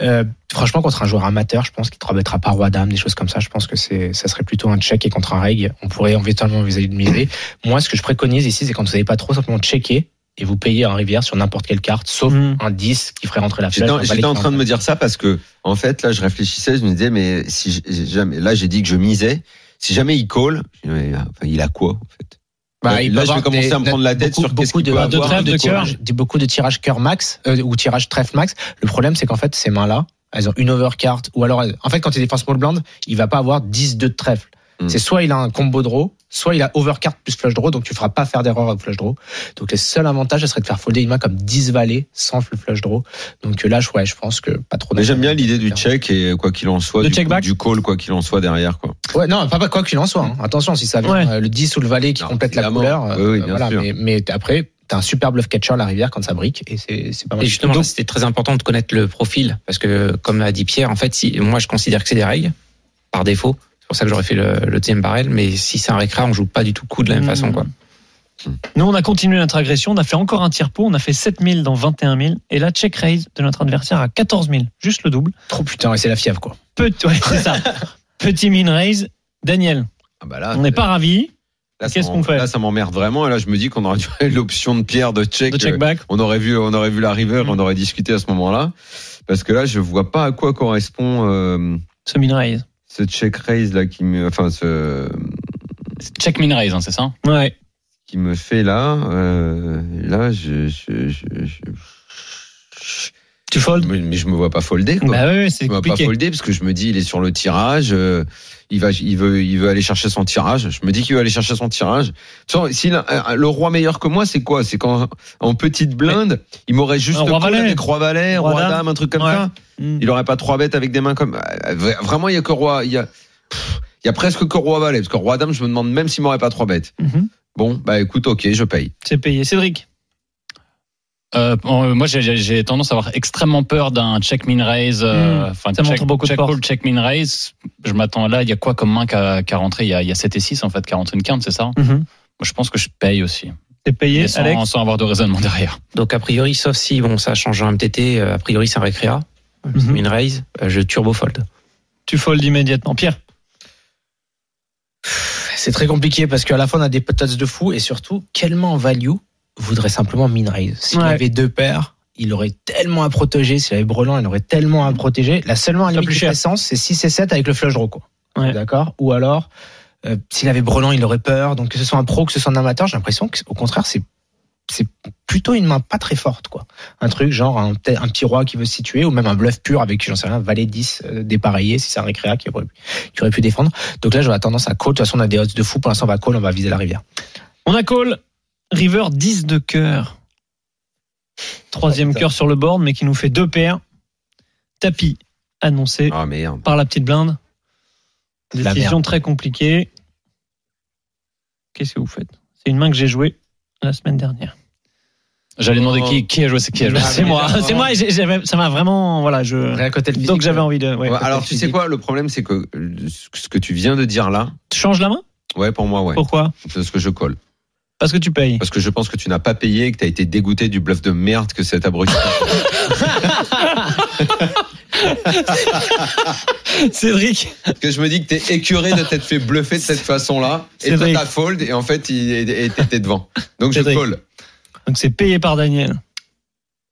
Euh, franchement, contre un joueur amateur, je pense qu'il ne remettra pas Roi Dame, des choses comme ça. Je pense que c'est, ça serait plutôt un check et contre un reg, on pourrait éventuellement envisager de miser. Moi, ce que je préconise ici, c'est quand vous savez pas trop, simplement checker et vous payez un rivière sur n'importe quelle carte, sauf Mhm. un 10 qui ferait rentrer la flèche. J'étais en- en train de me dire ça parce que, en fait, là, je réfléchissais, je me disais, mais si jamais, là, j'ai dit que je misais. Si jamais il call, mais, enfin, il a quoi, en fait? Bah, Là, il là, je vais commencer des- à me prendre la tête beaucoup- sur qu'est-ce beaucoup qu'il de, peut de avoir. trèfles de de cœur. beaucoup de tirages cœur max euh, ou tirage trèfle max. Le problème, c'est qu'en fait, ces mains-là, elles ont une overcard ou alors, en fait, quand il défend small blind, il va pas avoir 10 2 de trèfle. Mm. C'est soit il a un combo draw, soit il a overcard plus flush draw, donc tu feras pas faire d'erreur au flush draw. Donc les seuls avantages, ce serait de faire folder une main comme 10 valets sans le flush draw. Donc euh, là, je, ouais, je pense que pas trop. Mais j'aime bien l'idée du check et quoi qu'il en soit, du, check coup, back du call, quoi qu'il en soit derrière, quoi. Ouais, non, pas, pas quoi qu'il en soit. hein. Attention, si ça vient Ouais. euh, le 10 ou le valet qui Non, complète la couleur, Oui, oui, bien voilà. sûr. Mais, mais après, t'as un super bluff catcher la rivière quand ça brique et c'est pas mal. Et justement, c'était très important de connaître le profil parce que, comme a dit Pierre, en fait, si moi je considère que c'est des règles par défaut, pour ça que j'aurais fait le, le deuxième barrel. Mais si c'est un récra, on joue pas du tout coup de la même Mmh. façon, quoi. Nous, on a continué notre agression. On a fait encore un tiers pot. On a fait 7000 dans 21 000. Et là, check raise de notre adversaire à 14 000. Juste le double. Trop putain, et c'est la fièvre quoi. Petit, ouais, c'est ça. Petit min raise. Daniel, Ah bah là, on n'est pas ravis. là, ça qu'est-ce qu'on fait Là, ça m'emmerde vraiment. Et là, je me dis qu'on aurait dû l'option de Pierre de check. De check euh, back. On aurait vu, on aurait vu la river, Mm. on aurait discuté à ce moment-là. Parce que là, je vois pas à quoi correspond euh, Ce min raise. Ce check raise là qui me, enfin ce, Check min raise, hein, c'est ça? Ouais. qui me fait là, euh, là, je, je, je, je- Tu fold mais, mais je me vois pas folder. Quoi. Bah oui, c'est je me vois pas compliqué. folder parce que je me dis il est sur le tirage. euh, il va, il veut, il veut aller chercher son tirage. Je me dis qu'il veut aller chercher son tirage. A- euh, le roi meilleur que moi, c'est quoi? C'est quand en petite blinde, il m'aurait juste roi valet. avec roi valet, Roi roi dame. dame, un truc comme Ouais. ça. Mm. Il aurait pas trois bêtes avec des mains comme. euh, vra- Vraiment, il y a que roi. Il y a, pff, il y a presque que roi valet parce que roi dame, je me demande même s'il m'aurait pas trois bêtes. Mhm. Bon, bah écoute, ok, je paye. C'est payé. Cédric? Euh, euh, moi, j'ai- tendance à avoir extrêmement peur d'un check min raise. euh, Enfin, ça check, montre beaucoup de check force. call, check min raise. Je m'attends là. Il y a quoi comme main qui a, rentré? Il y, a, il y a 7 et 6 en fait, qui a rentré une quinte, c'est ça? Mhm. Moi, Je pense que je paye aussi. C'est payé, sans, Alex? sans avoir de raisonnement derrière. Donc a priori, sauf si bon ça change un MTT, euh, a priori c'est un récréa, Mhm. une raise, je turbo fold. Tu fold immédiatement. Pierre? C'est très compliqué parce qu'à la fois on a des potats de fou et surtout, quelle main en value voudrait simplement min raise S'il Ouais. avait deux paires, il aurait tellement à protéger. S'il avait brelan, il aurait tellement à protéger. La seule main à Pas limite plus qui cher. fait sens, c'est 6 et 7 avec le flush draw. Quoi. Ouais. D'accord? Ou alors, euh, s'il avait brelan, il aurait peur. Donc que ce soit un pro, que ce soit un amateur, j'ai l'impression qu'au contraire, c'est c'est plutôt une main pas très forte quoi. Un truc genre un petit roi qui veut se situer ou même un bluff pur avec j'en sais rien valet 10 euh, dépareillé si c'est un récréa qui aurait, qui aurait pu défendre. Donc là j'aurais tendance à call. De toute façon on a des odds de fou. Pour l'instant on va call, on va viser la rivière. On a call River 10 de cœur. Troisième Oh, putain. cœur sur le board, mais qui nous fait deux paires. Tapis annoncé Ah merde. par la petite blinde. Décision très compliquée. Qu'est-ce que vous faites? C'est une main que j'ai jouée la semaine dernière. J'allais demander Oh. qui, qui a joué, c'est qui a joué. Ah, c'est moi, c'est moi. ça m'a vraiment, voilà, je. Rien côté le physique, Donc j'avais envie de. ouais. Ouais, alors tu sais quoi? Le problème, c'est que euh, ce que tu viens de dire là, Tu changes la main? Ouais, pour moi, ouais, Pourquoi? C'est ce que je colle. Parce que tu payes. Parce que je pense que tu n'as pas payé et que tu as été dégoûté du bluff de merde que cet abruti. Cédric, Parce que je me dis que t'es écuré de t'être fait bluffer de cette façon-là. Et toi, t'as fold et en fait, t'étais devant. Donc je Cédric. call. donc c'est payé par Daniel.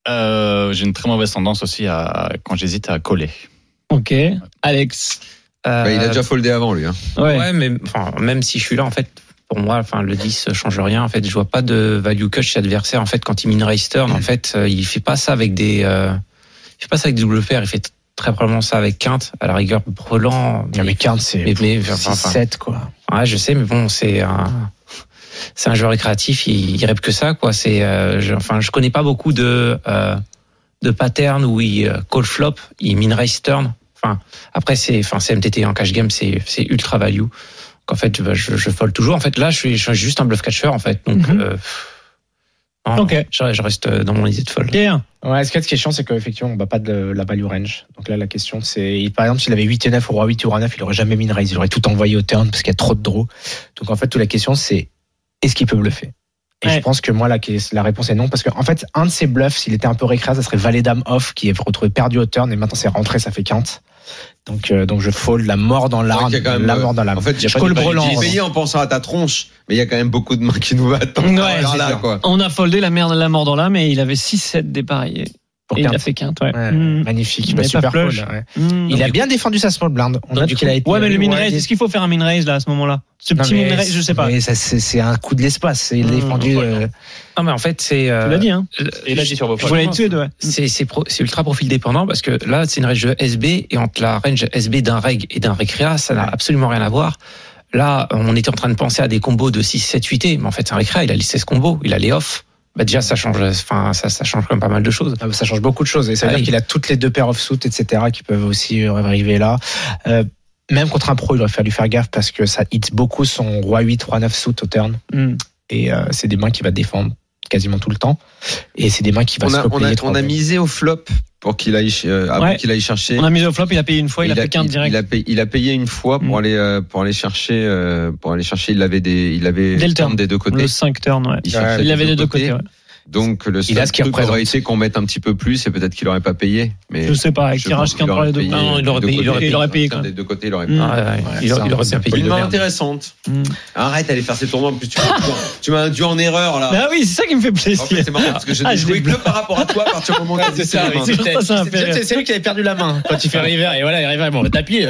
Euh, J'ai une très mauvaise tendance aussi à, quand j'hésite à coller. Ok. Alex. Euh, Bah, il a déjà foldé avant, lui. Hein. Ouais. ouais. mais enfin, même si je suis là, en fait, pour moi, enfin, le 10 change rien. En fait, je vois pas de value cut chez l'adversaire. En fait, quand il mine raise turn, en fait, euh, il fait pas ça avec des, euh, il fait pas ça avec des double paires. Il fait très probablement ça avec quinte. À la rigueur, brelan. Non, mais 15 c'est enfin, enfin, 7 quoi. Ouais, je sais, mais bon, c'est un, c'est un joueur récréatif. Il, il rêve que ça, quoi. C'est, euh, je, enfin, je connais pas beaucoup de, euh, de patterns où il call flop, il mine raise turn. Enfin, après, c'est, enfin, c'est MTT en cash game, c'est, c'est ultra value. Donc, en fait, je, je, je fold toujours. En fait, là, je suis, je suis juste un bluff catcher, en fait. Donc, Mhm. euh, non, Ok. je, je reste dans mon idée de fold. Pierre. Ouais, ce qui est question, c'est qu'effectivement, on bat pas de la value range? Donc là, la question, c'est, par exemple, s'il avait 8 et 9 ou roi 8 ou roi 9, il aurait jamais mis une raise. Il aurait tout envoyé au turn parce qu'il y a trop de draw. Donc en fait, toute la question, c'est, est-ce qu'il peut bluffer? Et Ouais. je pense que moi, la, la réponse est non, parce qu'en fait, un de ses bluffs, s'il était un peu récréa, ça serait valet dame off, qui est retrouvé perdu au turn, et maintenant c'est rentré, ça fait quinte. Donc, euh, donc je fold la mort dans l'arme, qu'il y a quand même, la euh, mort dans l'arme. En fait, je pas brelan. j'ai payé en pensant à ta tronche, mais il y a quand même beaucoup de mains qui nous. Ouais, là, quoi. On a foldé la merde, la mort dans l'âme et il avait 6-7 dépareillés. Pour Et il a fait quinte, ouais. Ouais, Mm. Magnifique, bah, super fold. ouais. Mm. Il a bien défendu sa small blind. On donc, note qu'il a été. Ouais, mais le min raise, est-ce qu'il faut faire un min raise là à ce moment-là? Ce Non, petit min raise, je sais pas. Mais ça, c'est c'est un coup de l'espace. Il a Mmh, défendu. euh, Non, mais en fait, c'est, euh, Tu l'as dit, hein il a dit sur vos Je voulais être tous les deux, ouais. c'est pro- ultra profil dépendant parce que là c'est une range SB et entre la range SB d'un reg et d'un récréa ça n'a absolument rien à voir. Là on était en train de penser à des combos de 6 7 8 et mais en fait c'est un récréa il a les 16 combos il a les off. Bah déjà ça change enfin ça ça change quand même pas mal de choses. ah, ça change beaucoup de choses. Et ça veut Ah dire oui. qu'il a toutes les deux paires off-suit, etc., qui peuvent aussi euh, arriver là. Euh, même contre un pro, il aurait fallu faire gaffe parce que ça hit beaucoup son roi 8, roi 9 suit au turn. Mm. Et euh, c'est des mains qui va défendre quasiment tout le temps. Et c'est des mains qui va On se a, on a, on a misé au flop pour qu'il aille, euh, avant Ouais. qu'il aille chercher. On a mis au flop, il a payé une fois, il, a fait quinte il, direct. il a payé, il a payé une fois pour Mm. aller euh, pour aller chercher euh, pour aller chercher. Il avait des il avait des deux côtés. Le 5 turn, ouais. Il cherchait Il des avait les deux côtés, ouais. Donc le Il a seul ce truc représente. aurait été qu'on mette un petit peu plus et peut-être qu'il aurait pas payé. Mais Je sais pas, avec je tirage pense qu'un qu'il par les aurait deux. payé Non, il aurait payé, il aurait Il aurait payé, quoi. Des deux côtés, il aurait Mm. payé. Ah, ouais, Ouais, il, il aurait c'est bien payé. Une de main merde. intéressante. Mm. Arrête d'aller faire ces tournois. En plus, tu m'as tu m'as induit en erreur là. Ah oui, c'est ça qui me fait En fait, plaisir. c'est marrant parce que je Ah, n'ai je joué l'ai que par rapport à toi à partir du moment où tu c'est c'est- c'est c'est lui qui avait perdu la main quand il fait river et voilà il river bon tapis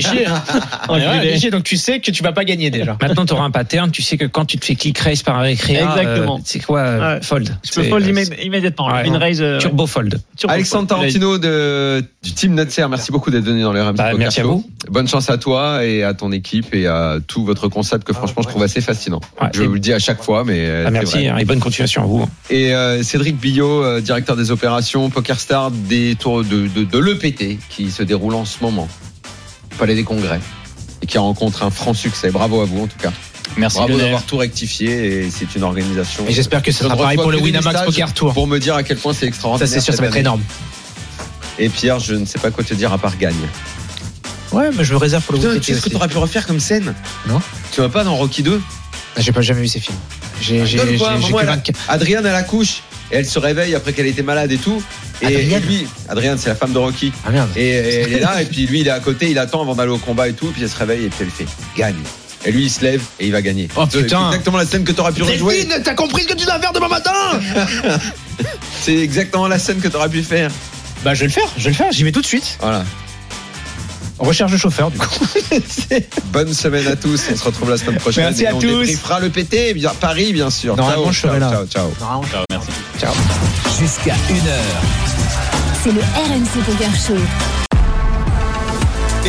fais chier donc tu sais que tu vas pas gagner déjà Maintenant, tu auras un pattern. Tu sais que quand tu te fais click raise par un récréa, Exactement. euh, c'est quoi euh. Fold. Je peux fold immé- immédiatement. Ouais. Une raise. euh, Turbo fold. turbo Alexandre fold. Tarantino de, du team Nutser, merci beaucoup d'être venu dans le RMC Bah, merci à vous. Bonne chance à toi et à ton équipe et à tout votre concept que franchement je trouve assez fascinant. Ouais, je vous le dis à chaque fois, mais euh, Ah, merci vrai. hein, et bonne continuation à vous. Et euh, Cédric Billot, euh, directeur des opérations PokerStar des tours de, de, de l'EPT qui se déroule en ce moment au Palais des Congrès et qui rencontre un franc succès. Bravo à vous en tout cas. Merci Bravo d'avoir tout rectifié et c'est une organisation. et j'espère que ça sera pareil pour le Winamax Poker Tour Pour me dire à quel point c'est ça extraordinaire. c'est sûr ça va être énorme Et Pierre, je ne sais pas quoi te dire à part gagne. ouais mais je me réserve pour le Putain, WTT tu sais ce que tu aurais pu refaire comme scène Non. Tu vas pas dans Rocky 2 Ah, j'ai pas jamais vu ces films j'ai j'ai Donne j'ai quoi, j'ai maman, que elle a- 24 Adrienne à la couche et elle se réveille après qu'elle était malade et tout. Et, Adrienne et lui, Adrienne, c'est la femme de Rocky. ah merde Et, et elle est là et puis lui il est à côté, il attend avant d'aller au combat et tout, puis elle se réveille et puis elle fait gagne. Et lui il se lève et il va gagner. Oh, C'est putain. exactement la scène que tu aurais pu rejouer. T'as compris ce que tu dois faire demain matin C'est exactement la scène que tu aurais pu faire. bah je vais le faire je vais le faire j'y vais tout de suite Voilà. recherche de chauffeur du coup Bonne semaine à tous. On se retrouve la semaine prochaine. Merci Et à on tous. débriefera le PT, bien Paris bien sûr. Normalement, ciao, je serai ciao, là. ciao, ciao. Non, Ciao, merci. Jusqu'à 1h. C'est le RMC Poker Show.